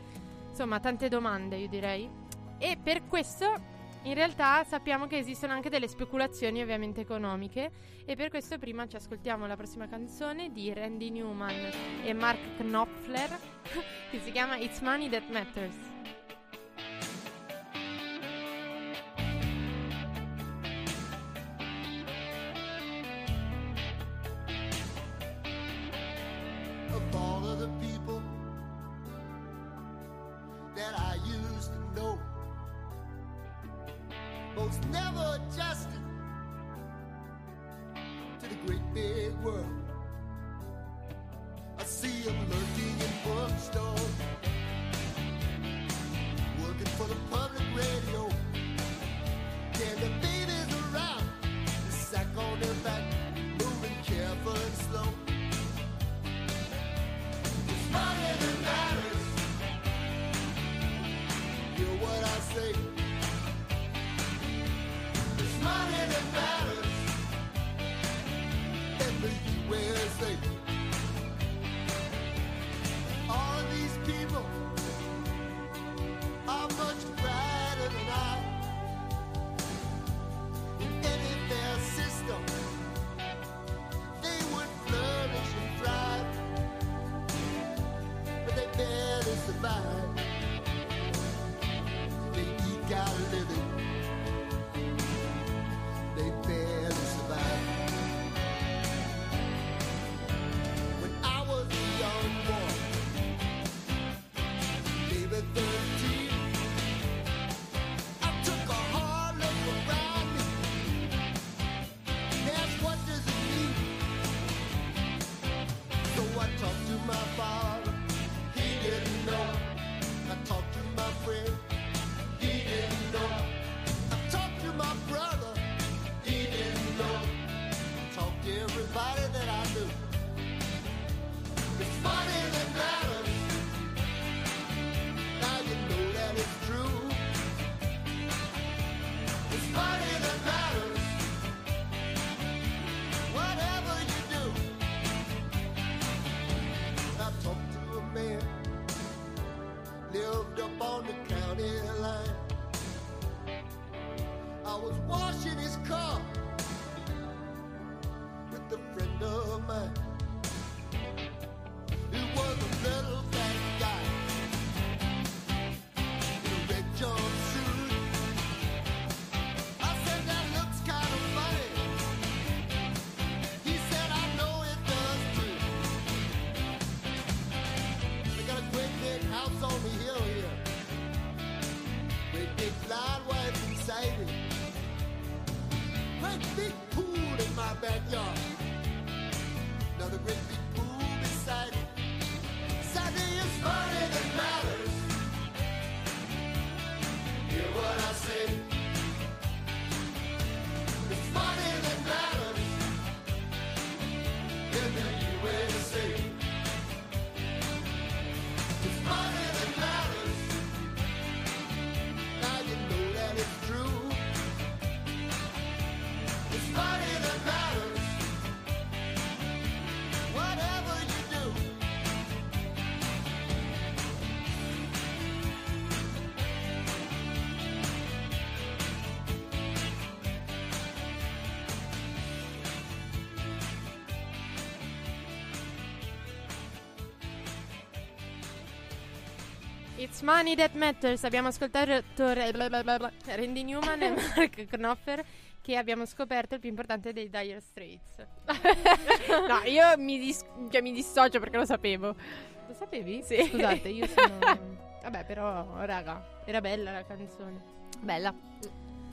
Insomma, tante domande io direi. E per questo in realtà sappiamo che esistono anche delle speculazioni ovviamente economiche e per questo prima ci ascoltiamo la prossima canzone di Randy Newman e Mark Knopfler che si chiama It's Money That Matters. It's Money That Matters. Abbiamo ascoltato bla, Randy Newman e Mark Knopfler che abbiamo scoperto il più importante dei Dire Straits. no, io mi, dis- cioè, mi dissocio perché lo sapevo. Lo sapevi? Sì. Scusate, io sono... Vabbè, però, raga, era bella la canzone. Bella.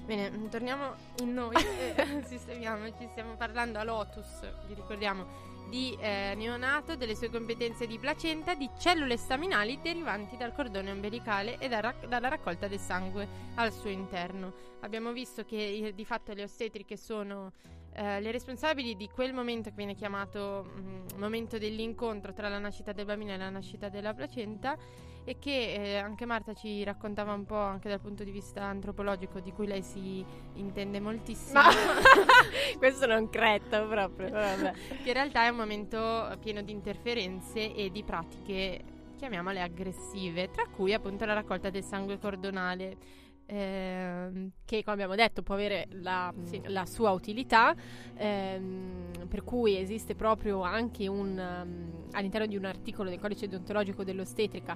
Bene, torniamo in noi, eh, sistemiamoci, stiamo parlando a Lotus, vi ricordiamo, di eh, neonato, delle sue competenze di placenta, di cellule staminali derivanti dal cordone ombelicale e da rac- dalla raccolta del sangue al suo interno. Abbiamo visto che eh, di fatto le ostetriche sono eh, le responsabili di quel momento che viene chiamato mm, momento dell'incontro tra la nascita del bambino e la nascita della placenta e che eh, anche Marta ci raccontava un po' anche dal punto di vista antropologico di cui lei si intende moltissimo. Ma questo non credo proprio. Vabbè. che in realtà è un momento pieno di interferenze e di pratiche, chiamiamole aggressive, tra cui appunto la raccolta del sangue cordonale. Ehm, che come abbiamo detto può avere la, Sì. la sua utilità, ehm, per cui esiste proprio anche un, um, all'interno di un articolo del codice deontologico dell'ostetrica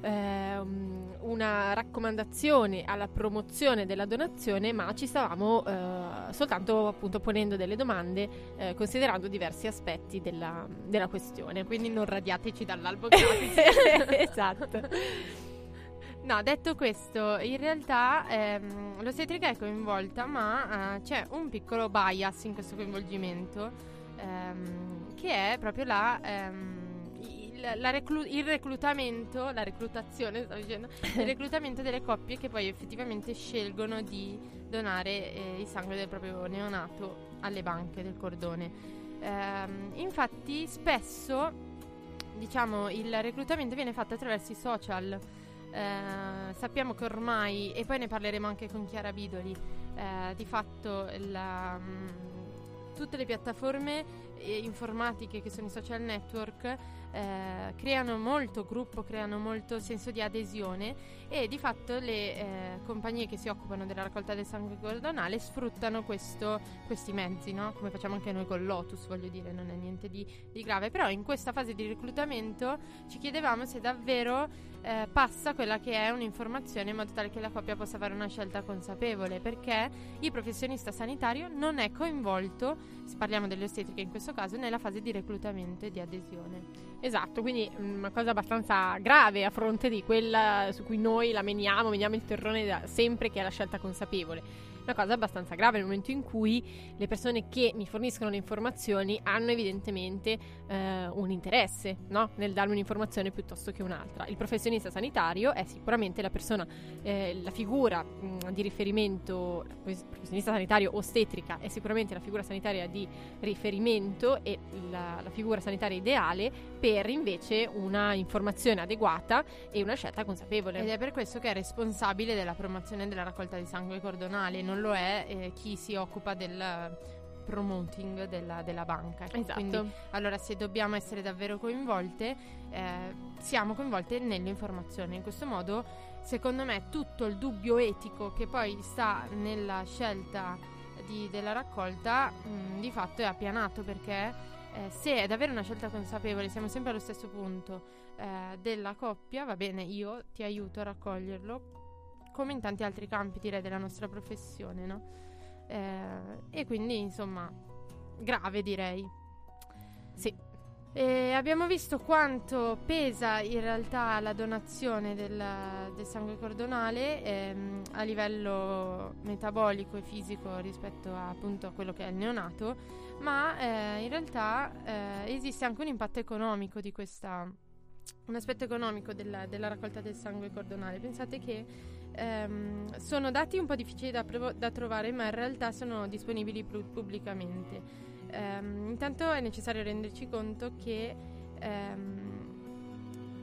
ehm, una raccomandazione alla promozione della donazione, ma ci stavamo eh, soltanto appunto ponendo delle domande eh, considerando diversi aspetti della, della questione. quindi non radiateci dall'albo gratis. esatto. No, detto questo, in realtà ehm, l'ostetrica è coinvolta, ma eh, c'è un piccolo bias in questo coinvolgimento, ehm, che è proprio la, ehm, il, la reclu- il reclutamento, la reclutazione, stavo dicendo, il reclutamento delle coppie che poi effettivamente scelgono di donare eh, il sangue del proprio neonato alle banche del cordone. Ehm, infatti, spesso, diciamo, il reclutamento viene fatto attraverso i social. Eh, sappiamo che ormai, e poi ne parleremo anche con Chiara Bidoli, eh, di fatto la, mh, tutte le piattaforme eh, informatiche che sono i social network eh, creano molto gruppo, creano molto senso di adesione e di fatto le compagnie che si occupano della raccolta del sangue cordonale sfruttano questo- questi mezzi, no? come facciamo anche noi con Lotus, voglio dire, non è niente di, di grave, però in questa fase di reclutamento ci chiedevamo se davvero eh, passa quella che è un'informazione in modo tale che la coppia possa fare una scelta consapevole, perché il professionista sanitario non è coinvolto, se parliamo delle ostetriche in questo caso, nella fase di reclutamento e di adesione. Esatto, quindi mm, una cosa abbastanza grave a fronte di quella su cui noi la meniamo, meniamo il terrone da sempre che è la scelta consapevole. Una cosa abbastanza grave nel momento in cui le persone che mi forniscono le informazioni hanno evidentemente eh, un interesse no? nel darmi un'informazione piuttosto che un'altra. Il professionista sanitario è sicuramente la persona, eh, la figura mh, di riferimento, il professionista sanitario ostetrica è sicuramente la figura sanitaria di riferimento e la, la figura sanitaria ideale per invece una informazione adeguata e una scelta consapevole. Ed è per questo che è responsabile della promozione della raccolta di sangue cordonale, non lo è eh, chi si occupa del promoting della, della banca. Esatto. Quindi, allora, se dobbiamo essere davvero coinvolte, eh, siamo coinvolte nell'informazione. In questo modo, secondo me, tutto il dubbio etico che poi sta nella scelta di- della raccolta, mh, di fatto è appianato perché eh, se è davvero una scelta consapevole, siamo sempre allo stesso punto eh, della coppia, va bene, io ti aiuto a raccoglierlo, come in tanti altri campi direi della nostra professione, no? Eh, e quindi insomma, grave direi. Sì. E abbiamo visto quanto pesa in realtà la donazione del, del sangue cordonale ehm, a livello metabolico e fisico rispetto a, appunto a quello che è il neonato, ma eh, in realtà eh, esiste anche un impatto economico di questa un aspetto economico della, della raccolta del sangue cordonale. Pensate che ehm, sono dati un po' difficili da, provo- da trovare, ma in realtà sono disponibili plu- pubblicamente. Ehm, intanto è necessario renderci conto che ehm,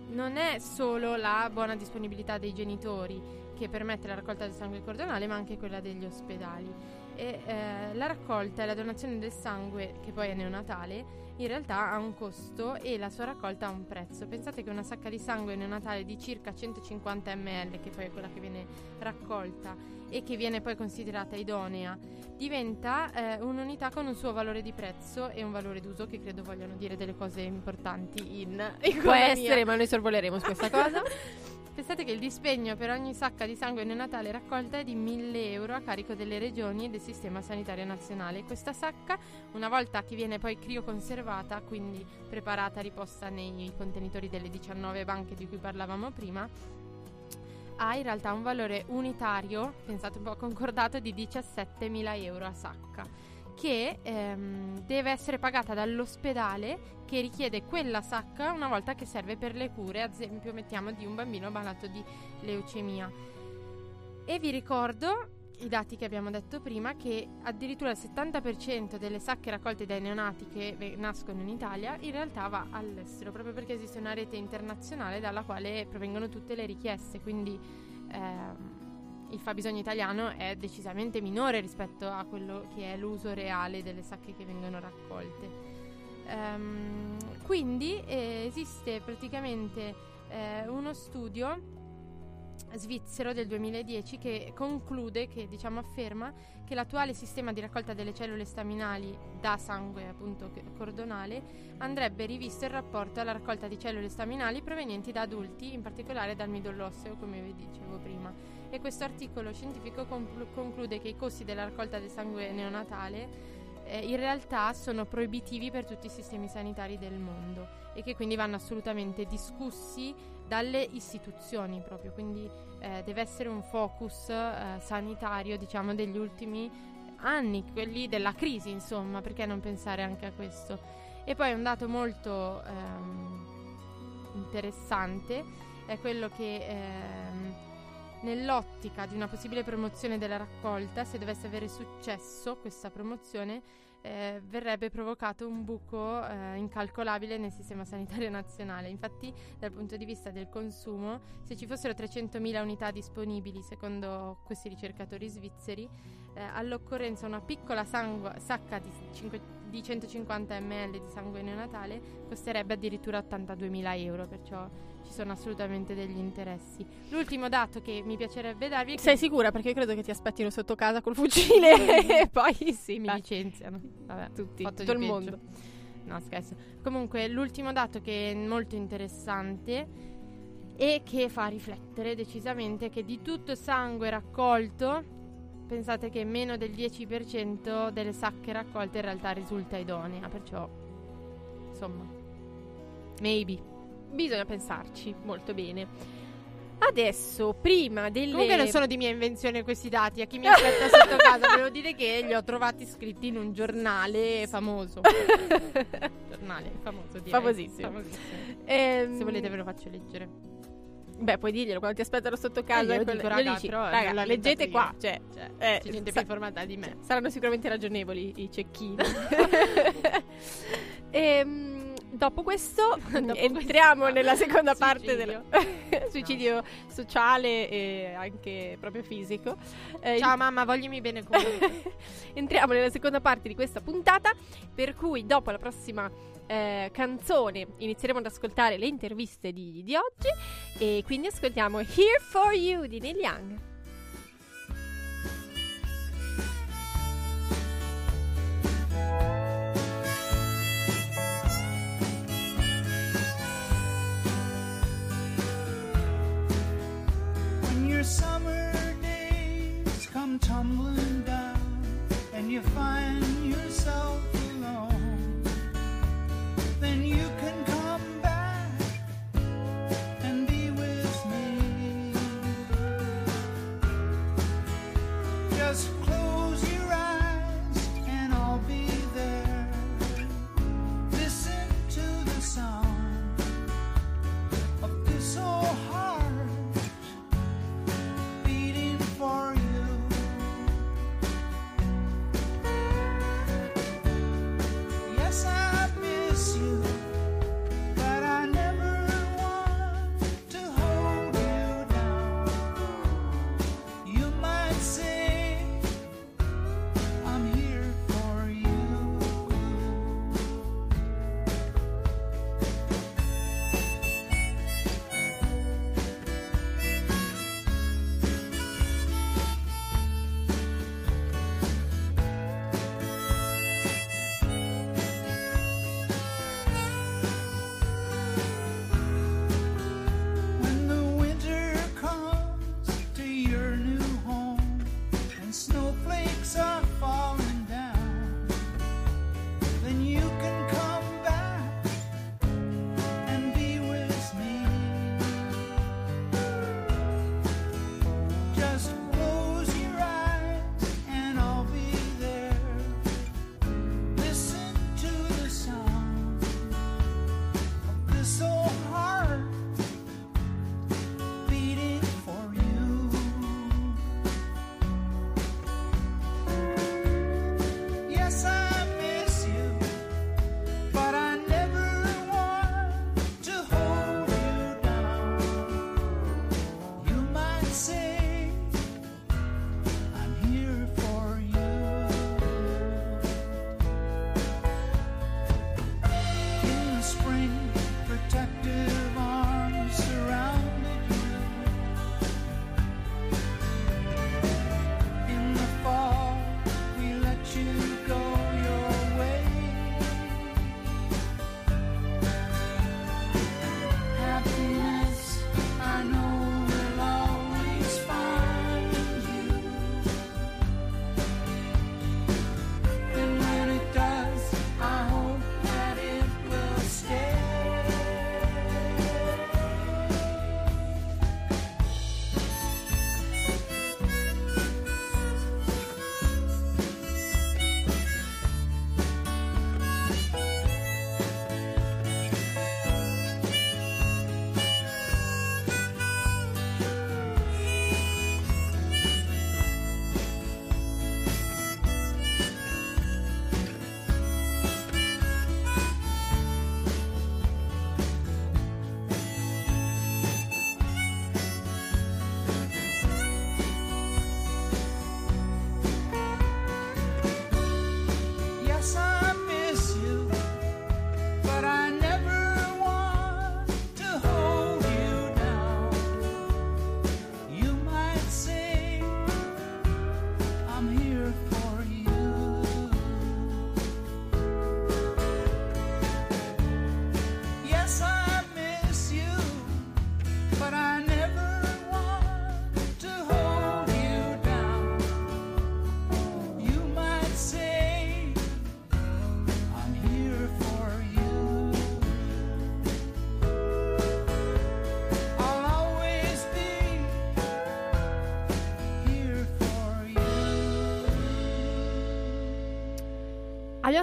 non è solo la buona disponibilità dei genitori che permette la raccolta del sangue cordonale, ma anche quella degli ospedali. E eh, la raccolta e la donazione del sangue, che poi è neonatale, in realtà ha un costo e la sua raccolta ha un prezzo. Pensate che una sacca di sangue neonatale di circa 150 ml, che poi è quella che viene raccolta e che viene poi considerata idonea, diventa eh, un'unità con un suo valore di prezzo e un valore d'uso che credo vogliano dire delle cose importanti in Può economia. essere, ma noi sorvoleremo su questa cosa. Pensate che il dispegno per ogni sacca di sangue neonatale raccolta è di 1000 euro a carico delle regioni e del sistema sanitario nazionale. Questa sacca, una volta che viene poi crioconservata, quindi preparata, riposta nei contenitori delle 19 banche di cui parlavamo prima, ha in realtà un valore unitario, pensate un po' concordato, di 17.000 euro a sacca, che ehm, deve essere pagata dall'ospedale che richiede quella sacca una volta che serve per le cure, ad esempio mettiamo di un bambino malato di leucemia. E vi ricordo i dati che abbiamo detto prima che addirittura il 70% delle sacche raccolte dai neonati che nascono in Italia in realtà va all'estero, proprio perché esiste una rete internazionale dalla quale provengono tutte le richieste, quindi ehm, il fabbisogno italiano è decisamente minore rispetto a quello che è l'uso reale delle sacche che vengono raccolte. Ehm, quindi eh, esiste praticamente eh, uno studio svizzero del 2010 che conclude, che diciamo afferma che l'attuale sistema di raccolta delle cellule staminali da sangue appunto cordonale andrebbe rivisto in rapporto alla raccolta di cellule staminali provenienti da adulti, in particolare dal midollo osseo come vi dicevo prima. E questo articolo scientifico conclu- conclude che i costi della raccolta del sangue neonatale eh, in realtà sono proibitivi per tutti i sistemi sanitari del mondo e che quindi vanno assolutamente discussi dalle istituzioni proprio, quindi eh, deve essere un focus eh, sanitario diciamo degli ultimi anni, quelli della crisi insomma, perché non pensare anche a questo? E poi un dato molto ehm, interessante è quello che ehm, nell'ottica di una possibile promozione della raccolta, se dovesse avere successo questa promozione, eh, verrebbe provocato un buco eh, incalcolabile nel sistema sanitario nazionale. Infatti, dal punto di vista del consumo, se ci fossero 300.000 unità disponibili, secondo questi ricercatori svizzeri, eh, all'occorrenza una piccola sangue- sacca di, cinque- di 150 ml di sangue neonatale costerebbe addirittura 82.000 euro, perciò ci sono assolutamente degli interessi. L'ultimo dato che mi piacerebbe darvi è che Sei sicura? Perché io credo che ti aspettino sotto casa col fucile e poi sì, mi licenziano. Vabbè, tutti, tutto il peggio. mondo. No, scherzo. Comunque, l'ultimo dato che è molto interessante e che fa riflettere decisamente è che di tutto sangue raccolto, pensate che meno del 10% delle sacche raccolte in realtà risulta idonea, perciò insomma, maybe. Bisogna pensarci molto bene. Adesso, prima delle... Comunque non sono di mia invenzione questi dati, a chi mi aspetta sotto casa volevo dire che li ho trovati scritti in un giornale famoso. giornale famoso, direi. Famosissimo. Famosissimo. Ehm, Se volete ve lo faccio leggere. Beh, puoi dirglielo quando ti aspettano sotto casa. Eh, io quello- dico, raga, dici, raga, l'ho leggete qua. io. Cioè, Cioè, eh, c'è gente sa- più informata di me. saranno sicuramente ragionevoli i cecchini. Ehm, dopo questo Dopo entriamo questo nella seconda parte del suicidio sociale e anche proprio fisico. Eh, Ciao mamma, voglimi bene comunque. Entriamo nella seconda parte di questa puntata, per cui dopo la prossima eh, canzone inizieremo ad ascoltare le interviste di, di oggi e quindi ascoltiamo Here For You di Neil Young. Your summer days come tumbling down and you find yourself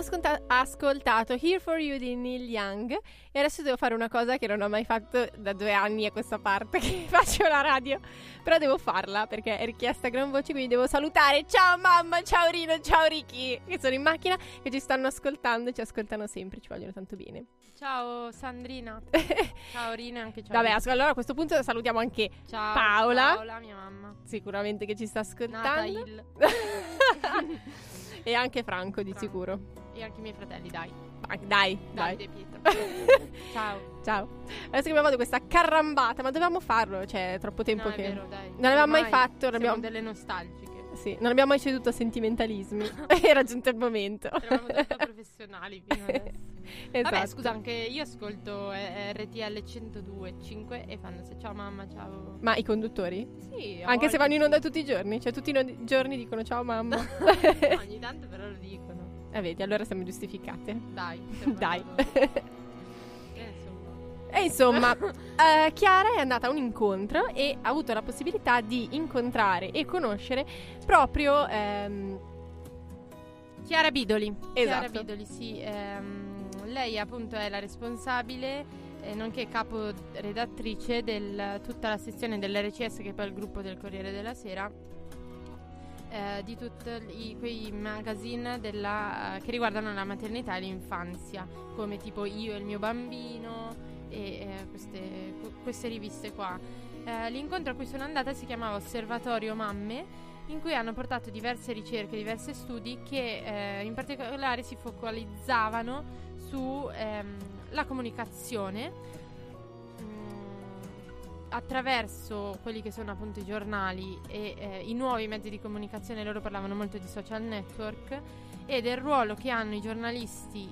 ascolta- ascoltato Here For You di Neil Young e adesso devo fare una cosa che non ho mai fatto da due anni a questa parte che faccio la radio, però devo farla perché è richiesta a gran voce, quindi devo salutare ciao mamma, ciao Rino, ciao Ricky che sono in macchina che ci stanno ascoltando e ci ascoltano sempre, ci vogliono tanto bene. Ciao Sandrina. ciao Rina, anche ciao. Vabbè, allora a questo punto salutiamo anche ciao Paola. Paola, mia mamma. sicuramente che ci sta Nata ascoltando. il. e anche Franco, di Franco. sicuro. E anche i miei fratelli, dai. Dai, dai. Pietro. ciao. Ciao. Adesso che abbiamo fatto questa carrambata, ma dovevamo farlo, cioè è troppo tempo No, è che... vero, dai. Non l'avevamo mai fatto, non abbiamo... delle nostalgiche. Sì, non abbiamo mai ceduto a sentimentalismi. Era giunto il momento. Eravamo troppo professionali fino adesso. esatto. Vabbè, scusa, anche io ascolto eh, RTL 102.5 e fanno se ciao mamma, ciao. Ma i conduttori? Sì, Anche se vanno in sì. onda tutti i giorni? Cioè tutti i no- giorni dicono ciao mamma. No, ogni tanto però lo dicono. Eh vedi, allora siamo giustificate. Dai. Dai. Eh, insomma. E insomma, eh, Chiara è andata a un incontro e ha avuto la possibilità di incontrare e conoscere proprio... ehm, Chiara Bidoli. Chiara Esatto. Bidoli, sì. ehm, lei appunto è la responsabile, eh, nonché capo redattrice di tutta la sezione dell'RCS, che poi è il gruppo del Corriere della Sera, eh, di tutti quei magazine della- che riguardano la maternità e l'infanzia, come tipo Io e il mio bambino e eh, queste, queste riviste qua. Eh, l'incontro a cui sono andata si chiamava Osservatorio Mamme in cui hanno portato diverse ricerche, diversi studi che eh, in particolare si focalizzavano sulla comunicazione mm, attraverso quelli che sono appunto i giornali e eh, i nuovi mezzi di comunicazione, loro parlavano molto di social network e del ruolo che hanno i giornalisti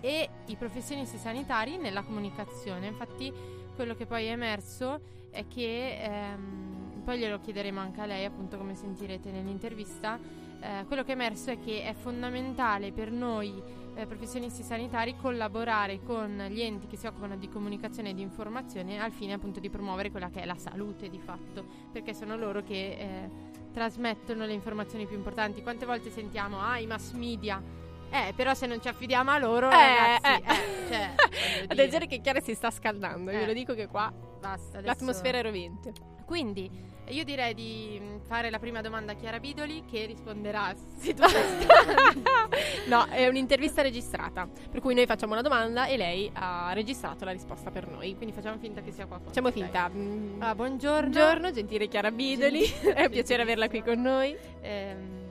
e i professionisti sanitari nella comunicazione. Infatti quello che poi è emerso è che, ehm, poi glielo chiederemo anche a lei, appunto come sentirete nell'intervista, eh, quello che è emerso è che è fondamentale per noi eh, professionisti sanitari collaborare con gli enti che si occupano di comunicazione e di informazione al fine appunto di promuovere quella che è la salute di fatto, perché sono loro che eh, trasmettono le informazioni più importanti. Quante volte sentiamo, ah, i mass media, eh, però se non ci affidiamo a loro, Eh, ragazzi, eh. eh, cioè, Ad leggere che Chiara si sta scaldando, Eh. glielo dico che qua basta. adesso- l'atmosfera è rovente. Quindi io direi di mm, fare la prima domanda a Chiara Bidoli che risponderà se tu no, è un'intervista registrata, per cui noi facciamo una domanda e lei ha registrato la risposta per noi. Quindi facciamo finta che sia qua. con Facciamo finta. Mm, Ah, buongiorno. Buongiorno, gentile Chiara Bidoli, è un piacere averla qui con noi. Ehm,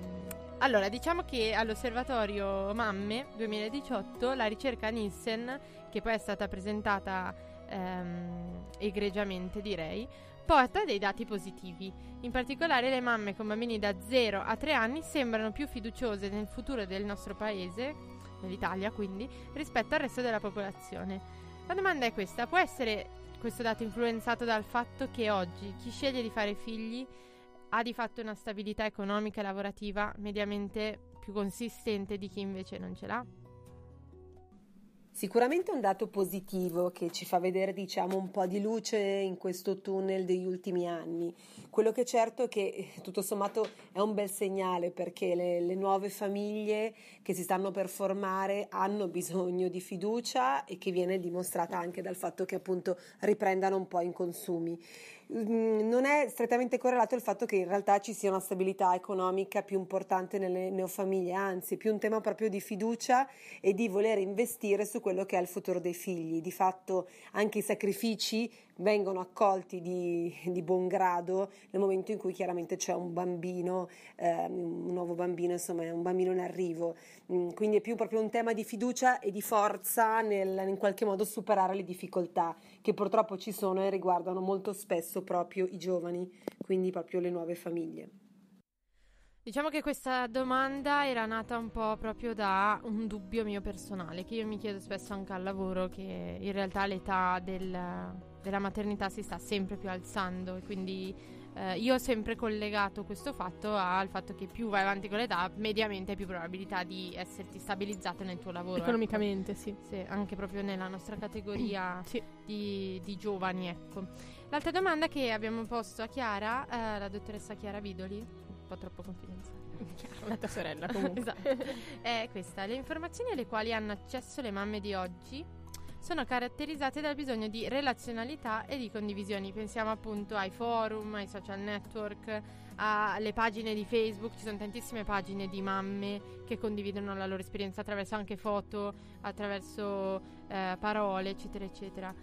allora, diciamo che all'osservatorio Mamme 2018 la ricerca Nielsen, che poi è stata presentata ehm, egregiamente direi, porta dei dati positivi. In particolare le mamme con bambini da 0 a 3 anni sembrano più fiduciose nel futuro del nostro paese, nell'Italia quindi, rispetto al resto della popolazione. La domanda è questa, può essere questo dato influenzato dal fatto che oggi chi sceglie di fare figli ha di fatto una stabilità economica e lavorativa mediamente più consistente di chi invece non ce l'ha? Sicuramente un dato positivo che ci fa vedere, diciamo, un po' di luce in questo tunnel degli ultimi anni. Quello che è certo è che eh, tutto sommato è un bel segnale perché le, le nuove famiglie che si stanno per formare hanno bisogno di fiducia e che viene dimostrata anche dal fatto che appunto riprendano un po' in consumi. Mm, Non è strettamente correlato il fatto che in realtà ci sia una stabilità economica più importante nelle neofamiglie, anzi più un tema proprio di fiducia e di voler investire su quello che è il futuro dei figli. Di fatto anche i sacrifici vengono accolti di, di buon grado nel momento in cui chiaramente c'è un bambino, ehm, un nuovo bambino, insomma un bambino in arrivo. Mm, Quindi è più proprio un tema di fiducia e di forza nel in qualche modo superare le difficoltà che purtroppo ci sono e riguardano molto spesso proprio i giovani, quindi proprio le nuove famiglie. Diciamo che questa domanda era nata un po' proprio da un dubbio mio personale, che io mi chiedo spesso anche al lavoro, che in realtà l'età del- della maternità si sta sempre più alzando e quindi eh, io ho sempre collegato questo fatto al fatto che più vai avanti con l'età, mediamente hai più probabilità di esserti stabilizzato nel tuo lavoro. ecco. Economicamente, sì. Sì, anche proprio nella nostra categoria Sì. di, di giovani, ecco. L'altra domanda che abbiamo posto a Chiara, eh, la dottoressa Chiara Vidoli, po' troppo confidenziale. La tua sorella comunque. esatto. È questa: le informazioni alle quali hanno accesso le mamme di oggi sono caratterizzate dal bisogno di relazionalità e di condivisioni. Pensiamo appunto ai forum, ai social network, alle pagine di Facebook, ci sono tantissime pagine di mamme che condividono la loro esperienza attraverso anche foto, attraverso eh, parole, eccetera, eccetera.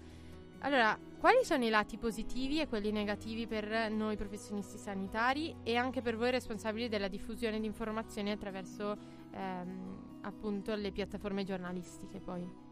Allora, quali sono i lati positivi e quelli negativi per noi professionisti sanitari e anche per voi responsabili della diffusione di informazioni attraverso ehm, appunto le piattaforme giornalistiche poi?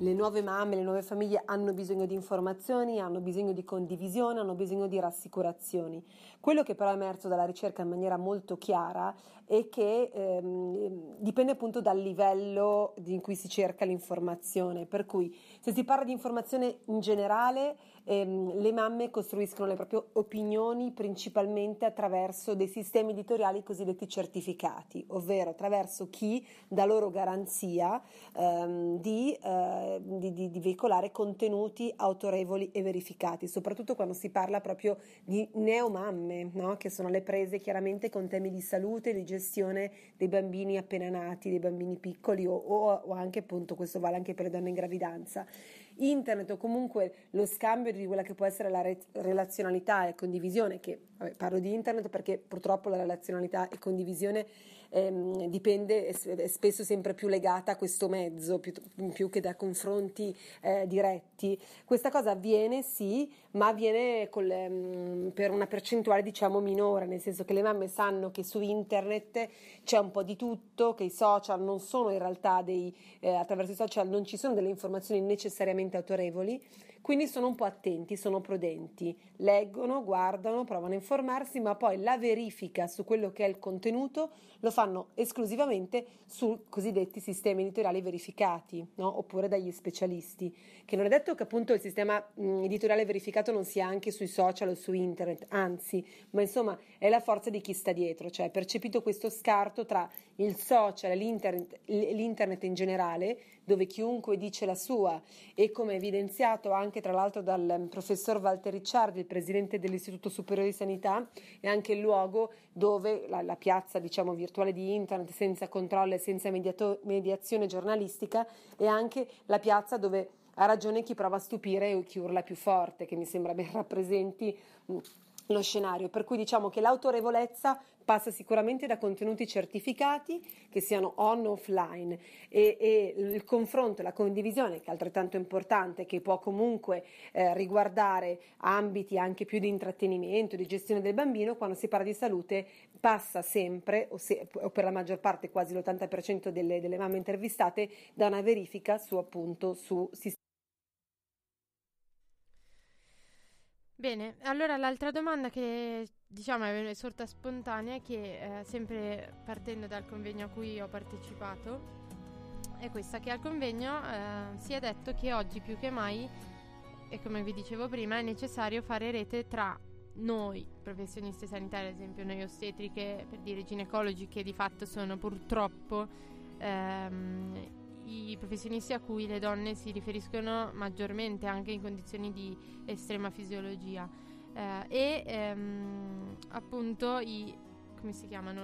Le nuove mamme, le nuove famiglie hanno bisogno di informazioni, hanno bisogno di condivisione, hanno bisogno di rassicurazioni. Quello che però è emerso dalla ricerca in maniera molto chiara è che ehm, dipende appunto dal livello in cui si cerca l'informazione, per cui se si parla di informazione in generale ehm, le mamme costruiscono le proprie opinioni principalmente attraverso dei sistemi editoriali cosiddetti certificati, ovvero attraverso chi dà loro garanzia ehm, di, eh, di, di, di veicolare contenuti autorevoli e verificati, soprattutto quando si parla proprio di neomamme, no? che sono le prese chiaramente con temi di salute, di gestione dei bambini appena nati, dei bambini piccoli o, o, o anche appunto questo vale anche per le donne in gravidanza internet o comunque lo scambio di quella che può essere la re- relazionalità e condivisione, che vabbè, parlo di internet perché purtroppo la relazionalità e condivisione ehm, dipende, è spesso sempre più legata a questo mezzo più, più che da confronti eh, diretti. Questa cosa avviene sì, ma avviene col, ehm, per una percentuale diciamo minore, nel senso che le mamme sanno che su internet c'è un po' di tutto, che i social non sono in realtà dei, eh, attraverso i social non ci sono delle informazioni necessariamente autorevoli, quindi sono un po' attenti, sono prudenti, leggono, guardano, provano a informarsi, ma poi la verifica su quello che è il contenuto lo fanno esclusivamente su cosiddetti sistemi editoriali verificati, no? oppure dagli specialisti, che non è detto che appunto il sistema editoriale verificato non sia anche sui social o su internet, anzi, ma insomma è la forza di chi sta dietro, cioè percepito questo scarto tra il social e l'internet, l'internet in generale, dove chiunque dice la sua. E come evidenziato anche tra l'altro dal professor Walter Ricciardi, il presidente dell'Istituto Superiore di Sanità, è anche il luogo dove la, la piazza diciamo virtuale di internet senza controllo e senza mediato, mediazione giornalistica è anche la piazza dove ha ragione chi prova a stupire e chi urla più forte, che mi sembra ben rappresenti lo scenario, per cui diciamo che l'autorevolezza passa sicuramente da contenuti certificati che siano on o offline. E, e il confronto e la condivisione che è altrettanto importante che può comunque eh, riguardare ambiti anche più di intrattenimento, di gestione del bambino, quando si parla di salute passa sempre o, se, o per la maggior parte quasi l'80% delle, delle mamme intervistate da una verifica su appunto su sistemi Bene, allora l'altra domanda che diciamo è sorta spontanea è che eh, sempre partendo dal convegno a cui ho partecipato è questa che al convegno eh, si è detto che oggi più che mai e come vi dicevo prima è necessario fare rete tra noi professionisti sanitari, ad esempio noi ostetriche, per dire ginecologi che di fatto sono purtroppo ehm, i professionisti a cui le donne si riferiscono maggiormente anche in condizioni di estrema fisiologia eh, e ehm, appunto i,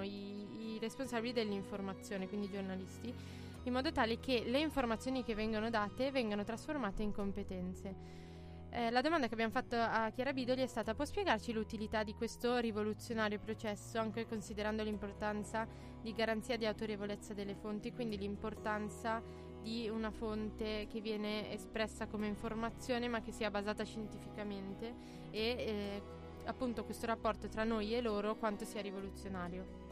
I, i responsabili dell'informazione, quindi i giornalisti, in modo tale che le informazioni che vengono date vengano trasformate in competenze. Eh, la domanda che abbiamo fatto a Chiara Bidoli è stata: può spiegarci l'utilità di questo rivoluzionario processo, anche considerando l'importanza di garanzia di autorevolezza delle fonti, quindi l'importanza di una fonte che viene espressa come informazione ma che sia basata scientificamente e eh, appunto questo rapporto tra noi e loro quanto sia rivoluzionario.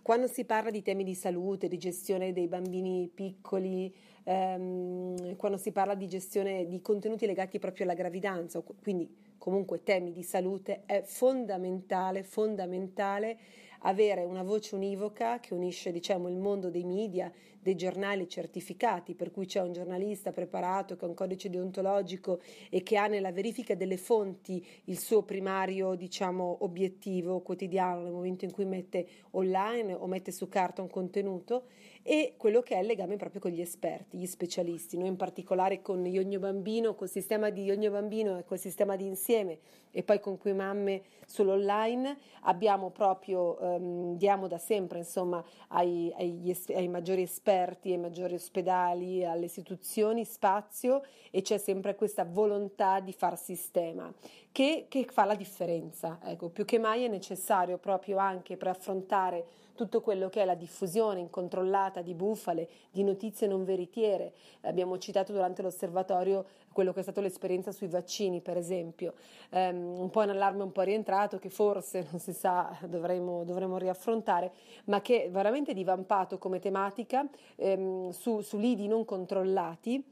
Quando si parla di temi di salute, di gestione dei bambini piccoli, ehm, quando si parla di gestione di contenuti legati proprio alla gravidanza, quindi comunque temi di salute, è fondamentale, fondamentale avere una voce univoca che unisce diciamo, il mondo dei media, dei giornali certificati, per cui c'è un giornalista preparato che ha un codice deontologico e che ha nella verifica delle fonti il suo primario diciamo, obiettivo quotidiano nel momento in cui mette online o mette su carta un contenuto e quello che è il legame proprio con gli esperti, gli specialisti, noi in particolare con Iogno Bambino, col sistema di Iogno Bambino e col sistema di Insieme e poi con Qui Mamme sull'online abbiamo proprio, ehm, diamo da sempre insomma ai, ai, ai maggiori esperti esperti, ai maggiori ospedali, alle istituzioni, spazio e c'è sempre questa volontà di far sistema che, che fa la differenza. Ecco, più che mai è necessario proprio anche per affrontare tutto quello che è la diffusione incontrollata di bufale, di notizie non veritiere. Abbiamo citato durante l'osservatorio quello che è stata l'esperienza sui vaccini, per esempio. Ehm, un po' in allarme un po' rientrato, che forse, non si sa, dovremo, dovremo riaffrontare, ma che è veramente divampato come tematica ehm, su, su lidi non controllati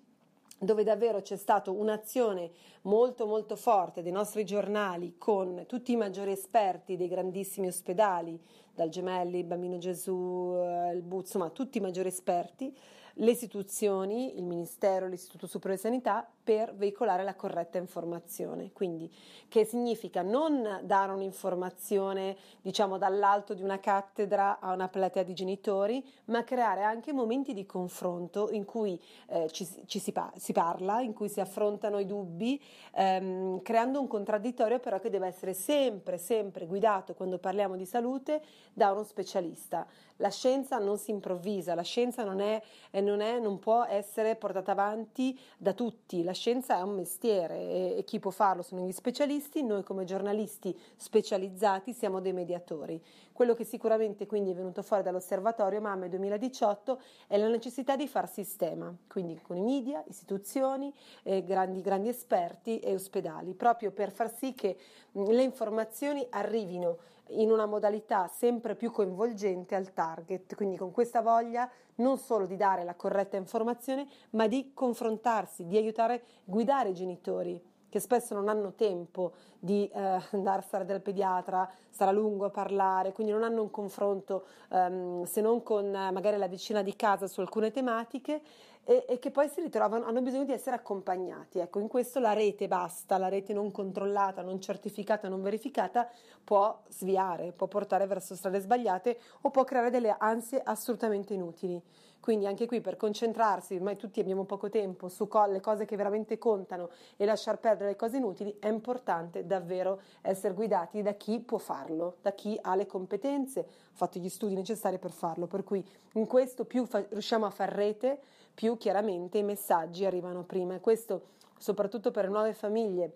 dove davvero c'è stata un'azione molto molto forte dei nostri giornali con tutti i maggiori esperti dei grandissimi ospedali, dal Gemelli, il Bambino Gesù, eh, il Buzzo, insomma tutti i maggiori esperti, le istituzioni, il Ministero, l'Istituto Superiore di Sanità, per veicolare la corretta informazione. Quindi, che significa non dare un'informazione, diciamo, dall'alto di una cattedra a una platea di genitori, ma creare anche momenti di confronto in cui eh, ci, ci si, pa- si, parla, in cui si affrontano i dubbi, ehm, creando un contraddittorio però che deve essere sempre, sempre guidato quando parliamo di salute da uno specialista. La scienza non si improvvisa, la scienza non, è, non, è, non può essere portata avanti da tutti, la scienza è un mestiere e, chi può farlo sono gli specialisti, noi come giornalisti specializzati siamo dei mediatori. Quello che sicuramente quindi è venuto fuori dall'osservatorio Mamme 2018 è la necessità di far sistema, quindi con i media, istituzioni, eh, grandi, grandi esperti e ospedali, proprio per far sì che mh, le informazioni arrivino in una modalità sempre più coinvolgente al target, quindi con questa voglia non solo di dare la corretta informazione, ma di confrontarsi, di aiutare, guidare i genitori che spesso non hanno tempo di eh, andare a stare dal pediatra, stare a lungo a parlare, quindi non hanno un confronto ehm, se non con eh, magari la vicina di casa su alcune tematiche e, e, che poi si ritrovano, hanno bisogno di essere accompagnati. Ecco, in questo la rete basta, la rete non controllata, non certificata, non verificata può sviare, può portare verso strade sbagliate o può creare delle ansie assolutamente inutili. Quindi anche qui per concentrarsi, ormai tutti abbiamo poco tempo, su co- le cose che veramente contano e lasciar perdere le cose inutili, è importante davvero essere guidati da chi può farlo, da chi ha le competenze, ha fatto gli studi necessari per farlo. Per cui in questo più fa- riusciamo a far rete, più chiaramente i messaggi arrivano prima e questo soprattutto per nuove famiglie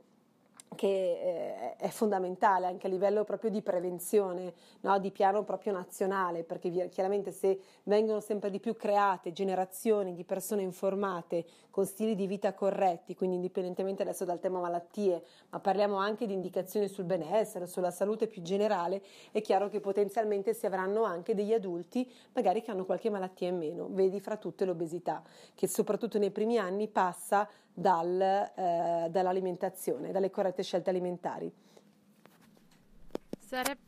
che eh, è fondamentale anche a livello proprio di prevenzione, no? di piano proprio nazionale, perché chiaramente se vengono sempre di più create generazioni di persone informate con stili di vita corretti, quindi indipendentemente adesso dal tema malattie, ma parliamo anche di indicazioni sul benessere, sulla salute più generale, è chiaro che potenzialmente si avranno anche degli adulti magari che hanno qualche malattia in meno, vedi fra tutte l'obesità, che soprattutto nei primi anni passa dal, eh, dall'alimentazione, dalle corrette scelte alimentari. Sareb-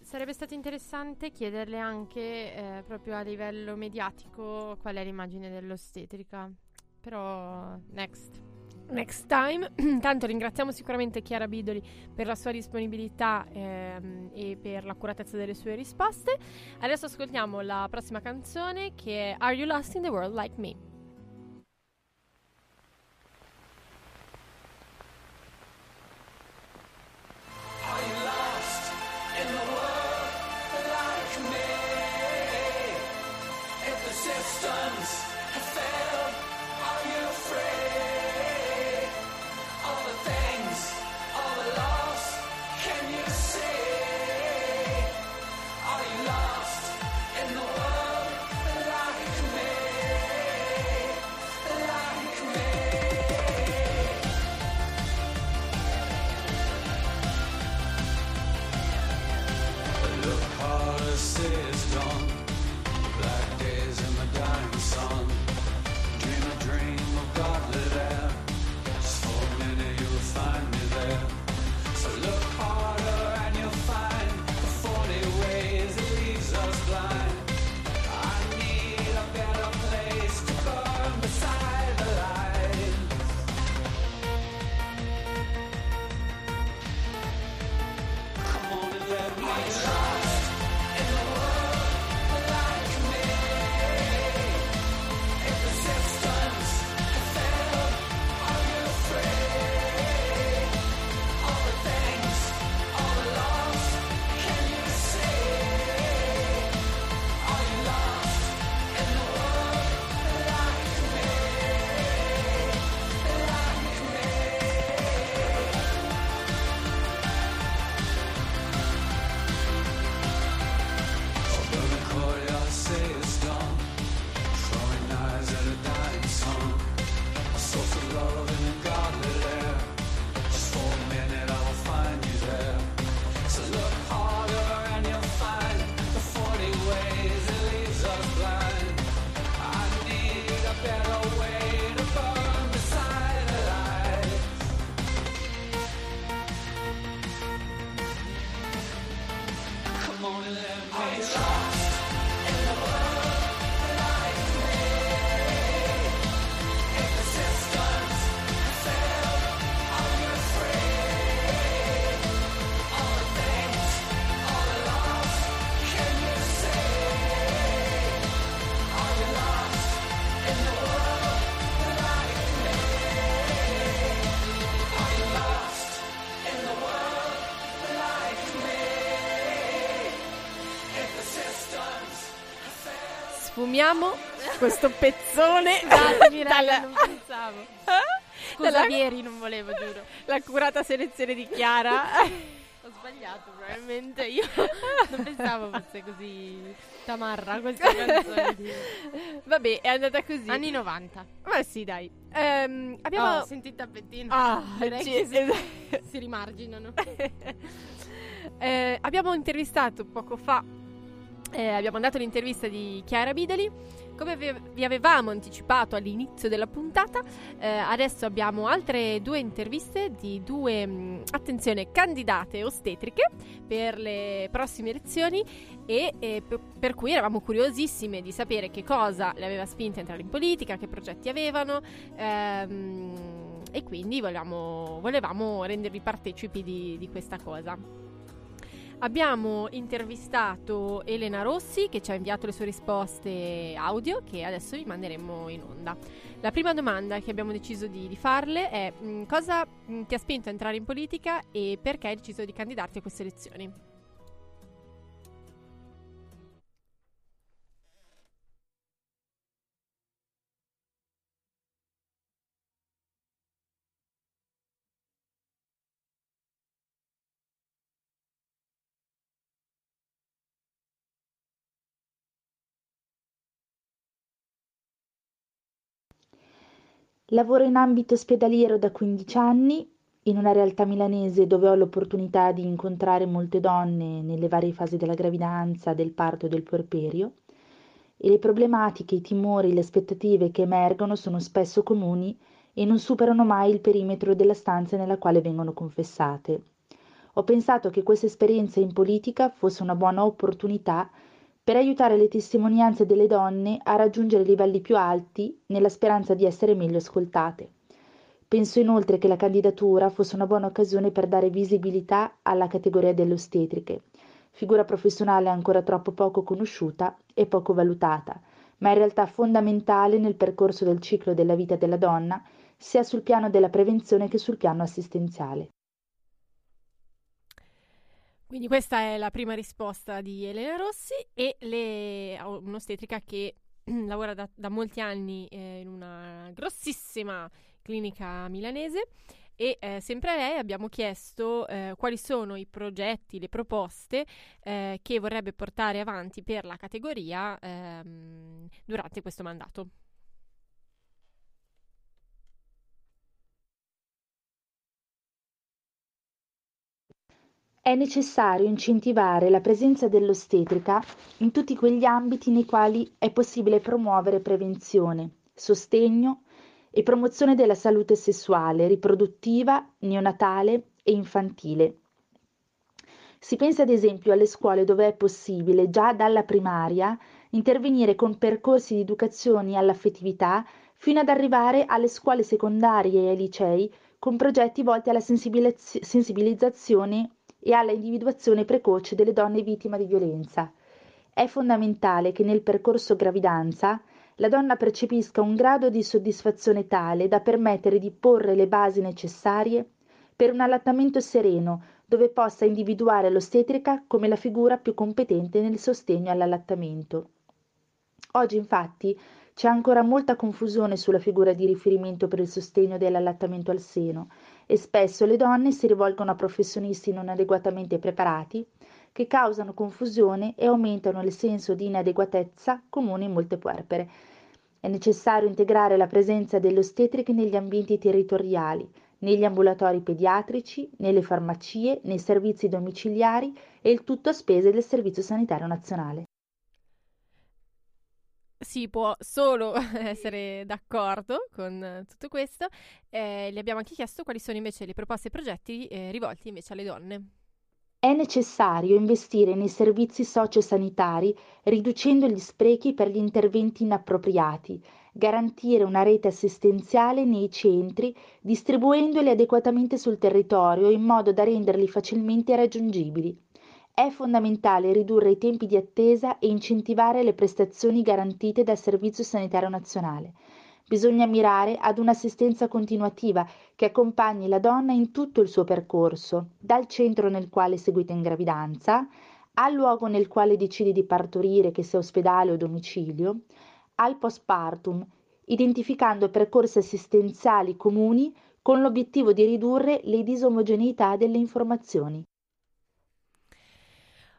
sarebbe stato interessante chiederle anche eh, proprio a livello mediatico qual è l'immagine dell'ostetrica, però next. Next time, intanto ringraziamo sicuramente Chiara Bidoli per la sua disponibilità ehm, e per l'accuratezza delle sue risposte. Adesso ascoltiamo la prossima canzone che è? Are you lost in the world like me? Riassumiamo questo pezzone Scusatemi, raga, dalla- non pensavo. Scusa, dalla- ieri non volevo, giuro. l'accurata selezione di Chiara. Ho sbagliato, probabilmente. Io non pensavo fosse così tamarra questa canzone. Vabbè, è andata così. Anni 90. Ma sì, dai. Ehm, abbiamo... Oh, senti il tappetino. Ah, ci- si, esatto. si rimarginano. Eh, abbiamo intervistato poco fa, eh, abbiamo mandato l'intervista di Chiara Bidali. Come vi- avevamo anticipato all'inizio della puntata, eh, adesso abbiamo altre due interviste di due, mh, attenzione, candidate ostetriche per le prossime elezioni e eh, per, per cui eravamo curiosissime di sapere che cosa le aveva spinte a entrare in politica, che progetti avevano ehm, e quindi volevamo, volevamo rendervi partecipi di- di questa cosa. Abbiamo intervistato Elena Rossi che ci ha inviato le sue risposte audio che adesso vi manderemo in onda. La prima domanda che abbiamo deciso di, di farle è mh, cosa mh, ti ha spinto a entrare in politica e perché hai deciso di candidarti a queste elezioni? Lavoro in ambito ospedaliero da 15 anni, in una realtà milanese dove ho l'opportunità di incontrare molte donne nelle varie fasi della gravidanza, del parto e del puerperio, e le problematiche, i timori, le aspettative che emergono sono spesso comuni e non superano mai il perimetro della stanza nella quale vengono confessate. Ho pensato che questa esperienza in politica fosse una buona opportunità per aiutare le testimonianze delle donne a raggiungere livelli più alti nella speranza di essere meglio ascoltate. Penso inoltre che la candidatura fosse una buona occasione per dare visibilità alla categoria delle ostetriche, figura professionale ancora troppo poco conosciuta e poco valutata, ma in realtà fondamentale nel percorso del ciclo della vita della donna, sia sul piano della prevenzione che sul piano assistenziale. Quindi questa è la prima risposta di Elena Rossi e le- un'ostetrica che lavora da, da molti anni eh, in una grossissima clinica milanese e eh, sempre a lei abbiamo chiesto eh, quali sono i progetti, le proposte eh, che vorrebbe portare avanti per la categoria ehm, durante questo mandato. È necessario incentivare la presenza dell'ostetrica in tutti quegli ambiti nei quali è possibile promuovere prevenzione, sostegno e promozione della salute sessuale, riproduttiva, neonatale e infantile. Si pensa ad esempio alle scuole dove è possibile, già dalla primaria, intervenire con percorsi di educazione all'affettività fino ad arrivare alle scuole secondarie e ai licei con progetti volti alla sensibiliz- sensibilizzazione e alla individuazione precoce delle donne vittime di violenza. È fondamentale che nel percorso gravidanza la donna percepisca un grado di soddisfazione tale da permettere di porre le basi necessarie per un allattamento sereno dove possa individuare l'ostetrica come la figura più competente nel sostegno all'allattamento. Oggi infatti c'è ancora molta confusione sulla figura di riferimento per il sostegno dell'allattamento al seno e spesso le donne si rivolgono a professionisti non adeguatamente preparati che causano confusione e aumentano il senso di inadeguatezza comune in molte puerpere. È necessario integrare la presenza delle ostetriche negli ambienti territoriali, negli ambulatori pediatrici, nelle farmacie, nei servizi domiciliari e il tutto a spese del Servizio Sanitario Nazionale. Si può solo essere d'accordo con tutto questo. Eh, le abbiamo anche chiesto quali sono invece le proposte e progetti eh, rivolti invece alle donne. È necessario investire nei servizi sociosanitari riducendo gli sprechi per gli interventi inappropriati, garantire una rete assistenziale nei centri, distribuendoli adeguatamente sul territorio in modo da renderli facilmente raggiungibili. È fondamentale ridurre i tempi di attesa e incentivare le prestazioni garantite dal Servizio Sanitario Nazionale. Bisogna mirare ad un'assistenza continuativa che accompagni la donna in tutto il suo percorso, dal centro nel quale è seguita in gravidanza al luogo nel quale decidi di partorire, che sia ospedale o domicilio, al postpartum, identificando percorsi assistenziali comuni con l'obiettivo di ridurre le disomogeneità delle informazioni.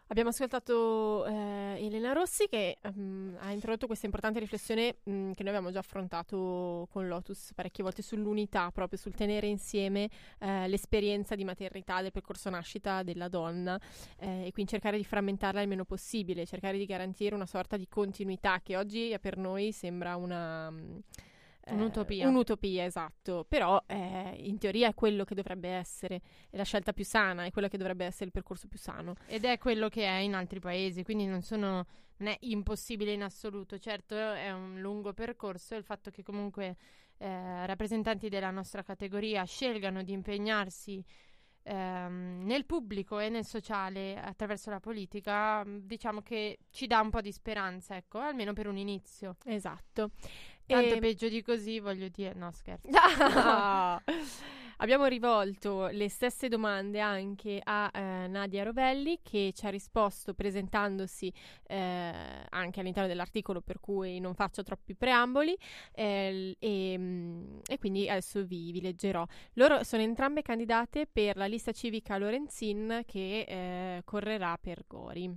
Abbiamo ascoltato eh, Elena Rossi che ehm, ha introdotto questa importante riflessione mh, che noi abbiamo già affrontato con Lotus parecchie volte sull'unità, proprio sul tenere insieme eh, l'esperienza di maternità del percorso nascita della donna eh, e quindi cercare di frammentarla il meno possibile, cercare di garantire una sorta di continuità che oggi eh, per noi sembra una... eh, Un'utopia. un'utopia, esatto. Però eh, in teoria è quello che dovrebbe essere è la scelta più sana, è quello che dovrebbe essere il percorso più sano. Ed è quello che è in altri paesi, quindi non, sono, non è impossibile in assoluto. Certo, è un lungo percorso. Il fatto che comunque eh, rappresentanti della nostra categoria scelgano di impegnarsi ehm, nel pubblico e nel sociale attraverso la politica, diciamo che ci dà un po' di speranza, ecco, almeno per un inizio. Esatto. Tanto E- peggio di così, voglio dire, no scherzo. Ah! Abbiamo rivolto le stesse domande anche a eh, Nadia Rovelli che ci ha risposto presentandosi eh, anche all'interno dell'articolo per cui non faccio troppi preamboli eh, e, mm, e quindi adesso vi, vi leggerò. Loro sono entrambe candidate per la lista civica Lorenzin che eh, correrà per Gori.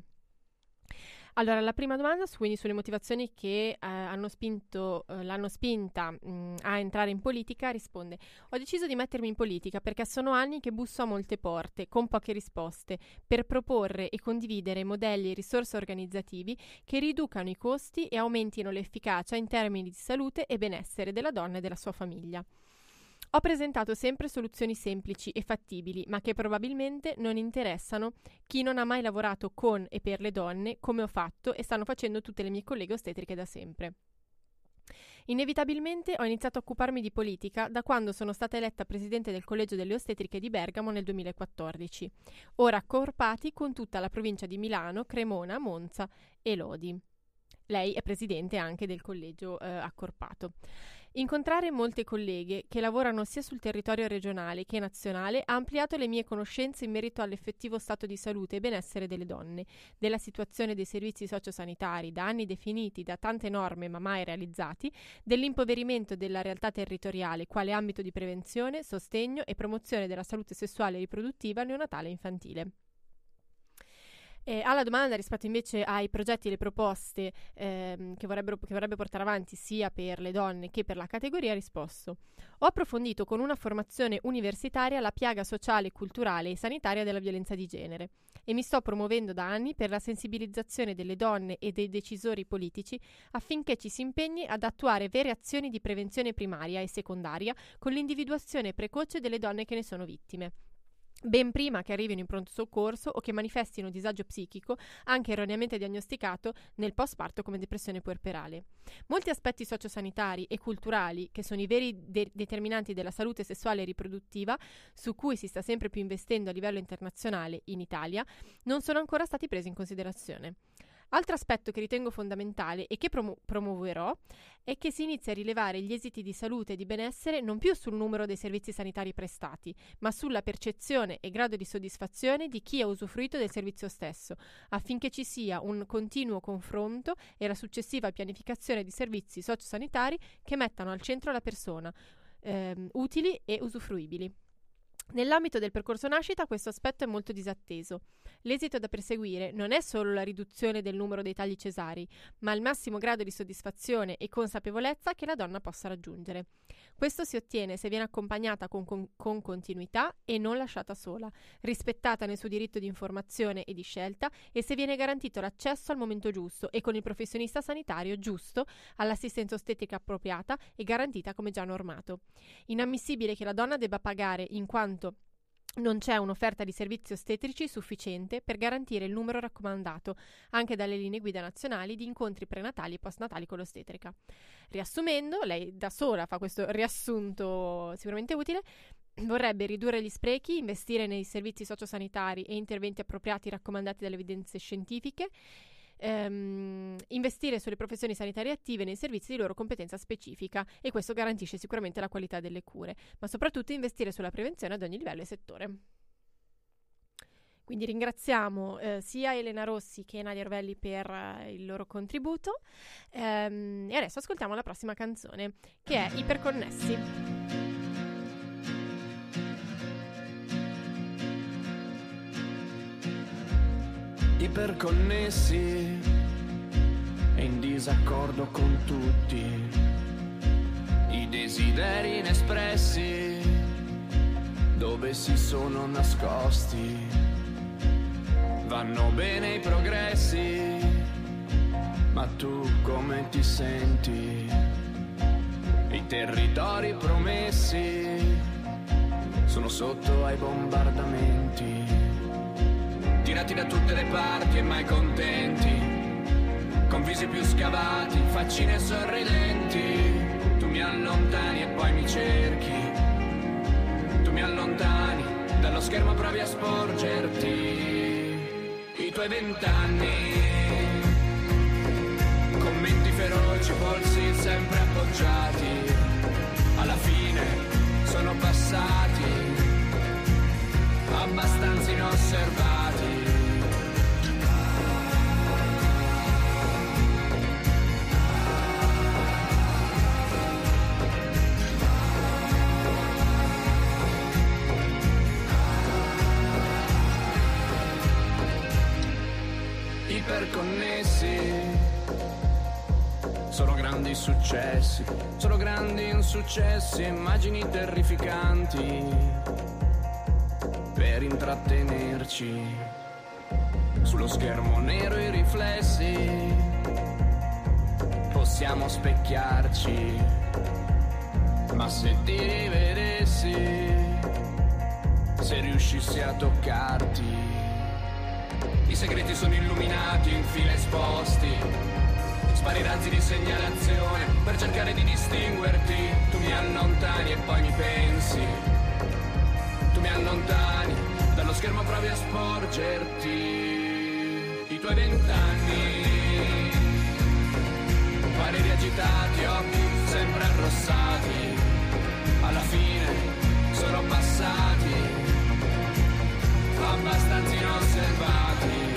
Allora, la prima domanda, quindi sulle motivazioni che eh, hanno spinto, eh, l'hanno spinta mh, a entrare in politica, risponde: Ho deciso di mettermi in politica perché sono anni che busso a molte porte, con poche risposte, per proporre e condividere modelli e risorse organizzativi che riducano i costi e aumentino l'efficacia in termini di salute e benessere della donna e della sua famiglia. Ho presentato sempre soluzioni semplici e fattibili, ma che probabilmente non interessano chi non ha mai lavorato con e per le donne, come ho fatto e stanno facendo tutte le mie colleghe ostetriche da sempre. Inevitabilmente ho iniziato a occuparmi di politica da quando sono stata eletta presidente del Collegio delle Ostetriche di Bergamo nel 2014, ora accorpati con tutta la provincia di Milano, Cremona, Monza e Lodi. Lei è presidente anche del collegio eh, accorpato. Incontrare molte colleghe che lavorano sia sul territorio regionale che nazionale ha ampliato le mie conoscenze in merito all'effettivo stato di salute e benessere delle donne, della situazione dei servizi sociosanitari da anni definiti da tante norme ma mai realizzati, dell'impoverimento della realtà territoriale quale ambito di prevenzione, sostegno e promozione della salute sessuale e riproduttiva neonatale e infantile. Eh, alla domanda rispetto invece ai progetti e le proposte ehm, che, che vorrebbe portare avanti sia per le donne che per la categoria, ha risposto: Ho approfondito con una formazione universitaria la piaga sociale, culturale e sanitaria della violenza di genere e mi sto promuovendo da anni per la sensibilizzazione delle donne e dei decisori politici affinché ci si impegni ad attuare vere azioni di prevenzione primaria e secondaria con l'individuazione precoce delle donne che ne sono vittime ben prima che arrivino in pronto soccorso o che manifestino disagio psichico, anche erroneamente diagnosticato nel postparto come depressione puerperale. Molti aspetti sociosanitari e culturali, che sono i veri de- determinanti della salute sessuale e riproduttiva, su cui si sta sempre più investendo a livello internazionale in Italia, non sono ancora stati presi in considerazione. Altro aspetto che ritengo fondamentale e che promu- promuoverò è che si inizi a rilevare gli esiti di salute e di benessere non più sul numero dei servizi sanitari prestati, ma sulla percezione e grado di soddisfazione di chi ha usufruito del servizio stesso, affinché ci sia un continuo confronto e la successiva pianificazione di servizi sociosanitari che mettano al centro la persona, ehm, utili e usufruibili. Nell'ambito del percorso nascita questo aspetto è molto disatteso. L'esito da perseguire non è solo la riduzione del numero dei tagli cesari, ma il massimo grado di soddisfazione e consapevolezza che la donna possa raggiungere. Questo si ottiene se viene accompagnata con, con- con continuità e non lasciata sola, rispettata nel suo diritto di informazione e di scelta e se viene garantito l'accesso al momento giusto e con il professionista sanitario giusto all'assistenza ostetrica appropriata e garantita come già normato. Inammissibile che la donna debba pagare in quanto non c'è un'offerta di servizi ostetrici sufficiente per garantire il numero raccomandato, anche dalle linee guida nazionali, di incontri prenatali e postnatali con l'ostetrica. Riassumendo, lei da sola fa questo riassunto sicuramente utile. Vorrebbe ridurre gli sprechi, investire nei servizi sociosanitari e interventi appropriati raccomandati dalle evidenze scientifiche, ehm, investire sulle professioni sanitarie attive nei servizi di loro competenza specifica e questo garantisce sicuramente la qualità delle cure, ma soprattutto investire sulla prevenzione ad ogni livello e settore. Quindi ringraziamo eh, sia Elena Rossi che Nadia Orvelli per eh, il loro contributo. Ehm, e adesso ascoltiamo la prossima canzone, che è Iperconnessi. Iperconnessi e in disaccordo con tutti. I desideri inespressi dove si sono nascosti vanno bene i progressi ma tu come ti senti? I territori promessi sono sotto ai bombardamenti tirati da tutte le parti e mai contenti, con visi più scavati, faccine sorridenti. Tu mi allontani e poi mi cerchi, tu mi allontani, dallo schermo provi a sporgerti i tuoi vent'anni. Commenti feroci, polsi sempre appoggiati, alla fine sono passati abbastanza inosservati. Iperconnessi, sono grandi successi, sono grandi insuccessi, immagini terrificanti per intrattenerci. Sullo schermo nero i riflessi, possiamo specchiarci, ma se ti rivedessi, se riuscissi a toccarti, i segreti sono illuminati in fila esposti. Spari razzi di segnalazione per cercare di distinguerti. Tu mi allontani e poi mi pensi tu mi allontani, dallo schermo provi a sporgerti i tuoi vent'anni. Pareri agitati, occhi sempre arrossati, alla fine sono passati, abbastanza inosservati.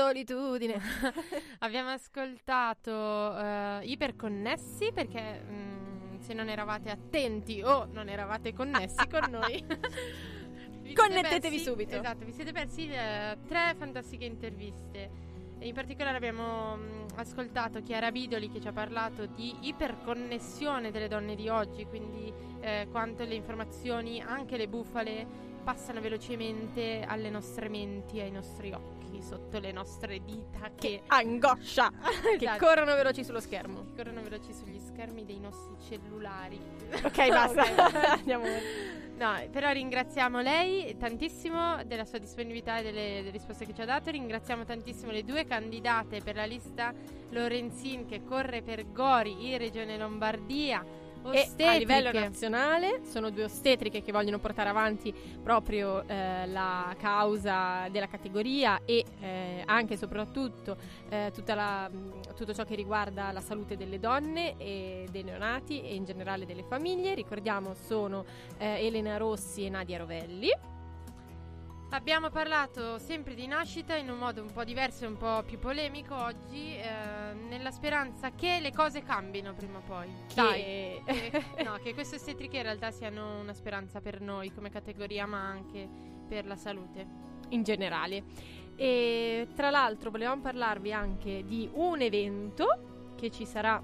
Solitudine. Abbiamo ascoltato eh, Iperconnessi perché mm, se non eravate attenti o non eravate connessi con noi, Connettetevi persi- subito. Esatto, vi siete persi eh, tre fantastiche interviste. In particolare abbiamo mm, ascoltato Chiara Bidoli che ci ha parlato di iperconnessione delle donne di oggi, quindi eh, quanto le informazioni, anche le bufale, passano velocemente alle nostre menti ai nostri occhi. Qui sotto le nostre dita Che che, angoscia! che Esatto. corrono veloci sullo schermo. che corrono veloci sugli schermi dei nostri cellulari. Ok, basta. Ok. Andiamo. No, però ringraziamo lei tantissimo della sua disponibilità e delle, delle risposte che ci ha dato. Ringraziamo tantissimo le due candidate per la lista Lorenzin che corre per Gori in Regione Lombardia. E a Ostetriche. livello nazionale sono due ostetriche che vogliono portare avanti proprio eh, la causa della categoria e eh, anche e soprattutto eh, tutta la- tutto ciò che riguarda la salute delle donne e dei neonati e in generale delle famiglie. Ricordiamo sono eh, Elena Rossi e Nadia Rovelli. Abbiamo parlato sempre di nascita in un modo un po' diverso e un po' più polemico oggi, eh, nella speranza che le cose cambino prima o poi. Dai. Che- che, no, che queste ostetriche in realtà siano una speranza per noi come categoria, ma anche per la salute. in generale. E tra l'altro volevamo parlarvi anche di un evento che ci sarà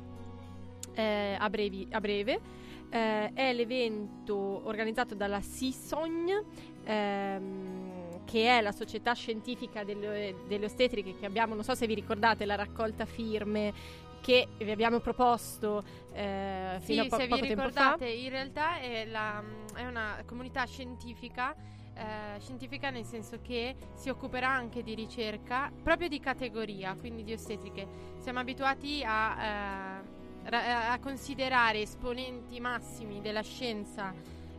eh, a, brevi- a breve. Eh, è l'evento organizzato dalla CISOGN, ehm, che è la società scientifica delle, delle ostetriche che abbiamo, non so se vi ricordate, la raccolta firme che vi abbiamo proposto eh, fino a Sì, po- se vi poco tempo fa. ricordate, in realtà è, la- è una comunità scientifica, eh, scientifica nel senso che si occuperà anche di ricerca, proprio di categoria, quindi di ostetriche. Siamo abituati a, eh, ra- a considerare esponenti massimi della scienza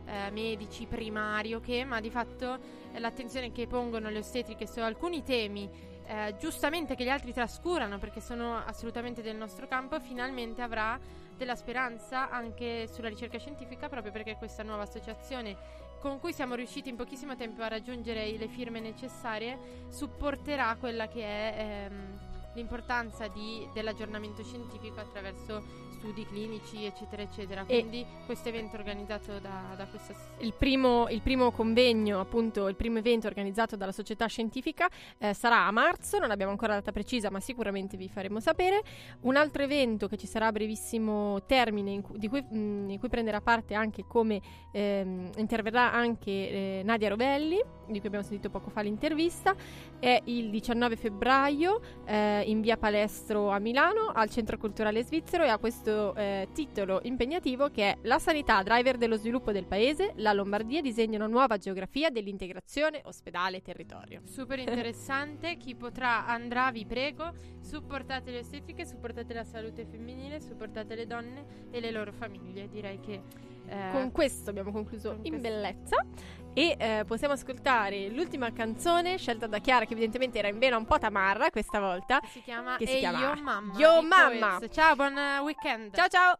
eh, medici, primario, che, ma di fatto eh, l'attenzione che pongono le ostetriche su alcuni temi eh, giustamente che gli altri trascurano perché sono assolutamente del nostro campo, finalmente avrà della speranza anche sulla ricerca scientifica proprio perché questa nuova associazione con cui siamo riusciti in pochissimo tempo a raggiungere le firme necessarie supporterà quella che è ehm, l'importanza di- dell'aggiornamento scientifico attraverso studi clinici eccetera eccetera E- quindi questo evento organizzato da, da questa Il primo, il primo convegno, appunto, il primo evento organizzato dalla società scientifica eh, sarà a marzo, non abbiamo ancora data precisa, ma sicuramente vi faremo sapere. Un altro evento che ci sarà a brevissimo termine, in cui, di cui, mh, in cui prenderà parte anche come ehm, interverrà anche eh, Nadia Rovelli, di cui abbiamo sentito poco fa l'intervista, è il 19 febbraio eh, in via Palestro a Milano, al Centro Culturale Svizzero, e ha questo eh, titolo impegnativo che è La sanità, driver dello sviluppo del paese, la Lombardia disegna una nuova geografia dell'integrazione ospedale-territorio. super interessante chi potrà andrà vi prego. Supportate le ostetriche supportate la salute femminile supportate le donne e le loro famiglie. Direi che eh, Con questo abbiamo concluso con in questo- bellezza e eh, possiamo ascoltare l'ultima canzone scelta da Chiara che evidentemente era in vena un po' tamarra questa volta. si chiama che si E chiama Yo Mamma Yo Mamma. Ciao buon weekend Ciao ciao!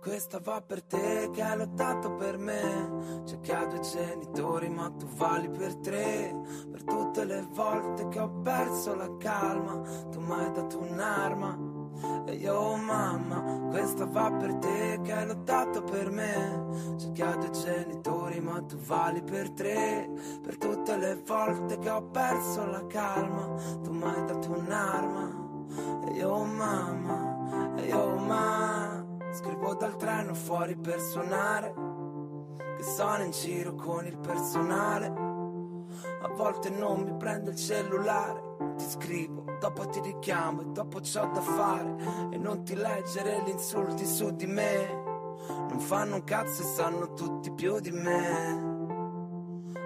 Questa va per te che hai lottato per me. C'è che ha due genitori, ma tu vali per tre. Per tutte le volte che ho perso la calma, tu mi hai dato un'arma. E io, mamma, questa va per te che hai lottato per me. C'è chi ha due genitori, ma tu vali per tre. Per tutte le volte che ho perso la calma, tu mi hai dato un'arma. E io, mamma, e io, mamma. Scrivo dal treno fuori per suonare. Che sono in giro con il personale. A volte non mi prende il cellulare. Ti scrivo, dopo ti richiamo e dopo c'ho da fare. E non ti leggere gli insulti su di me. Non fanno un cazzo e sanno tutti più di me.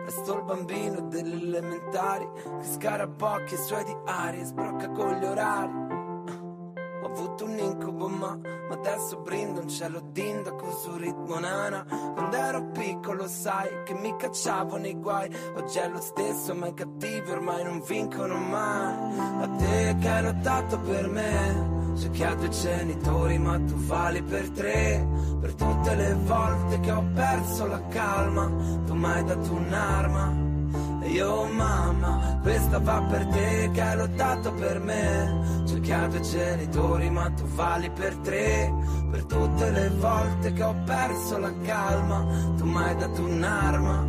Resto il bambino delle elementari che scarabocchia i suoi diari e sbrocca con gli orari. Avuto un incubo ma, ma adesso brindo un cielo d'indaco su ritmo nana Quando ero piccolo sai che mi cacciavo nei guai. Oggi è lo stesso ma i cattivi ormai non vincono mai. A te che hai lottato per me C'è chi ha due genitori ma tu vali per tre. Per tutte le volte che ho perso la calma Tu mi hai dato un'arma io mamma, questa va per te che hai lottato per me. Ha due genitori ma tu vali per tre. Per tutte le volte che ho perso la calma Tu mi hai dato un'arma.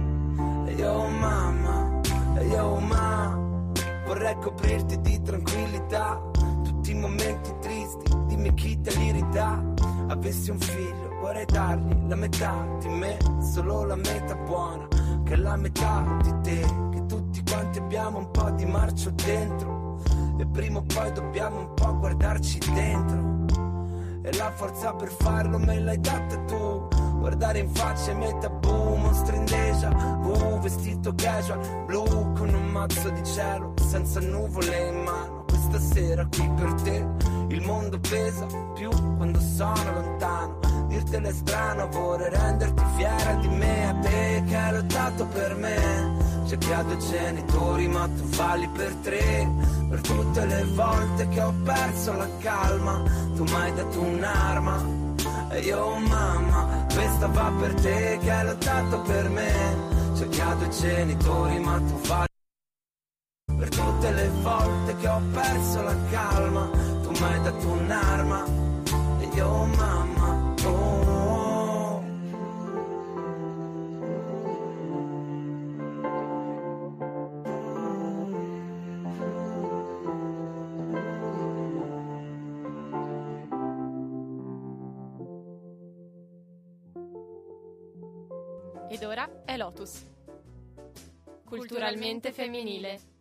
Io mamma, io mamma Vorrei coprirti di tranquillità. Tutti i momenti tristi, dimmi chi te li ridà Avessi un figlio, vorrei dargli la metà di me, solo la metà buona, che è la metà di te, tutti quanti abbiamo un po' di marcio dentro, e prima o poi dobbiamo un po' guardarci dentro. E la forza per farlo me l'hai data tu Guardare in faccia i miei tabù Mostri in déjà vu Vestito casual blu Con un mazzo di cielo Senza nuvole in mano. Questa sera qui per te Il mondo pesa più quando sono lontano. Dirtelo è strano Vorrei renderti fiera di me A te che hai lottato per me. C'è chi ha due genitori ma tu vali per tre. Per tutte le volte che ho perso la calma Tu mi hai dato un'arma E io mamma Questa va per te che hai lottato per me. C'è chi due genitori ma tu vali per tutte le volte che ho perso la calma. Tu mi hai dato un'arma. E io mamma Lotus. Culturalmente femminile.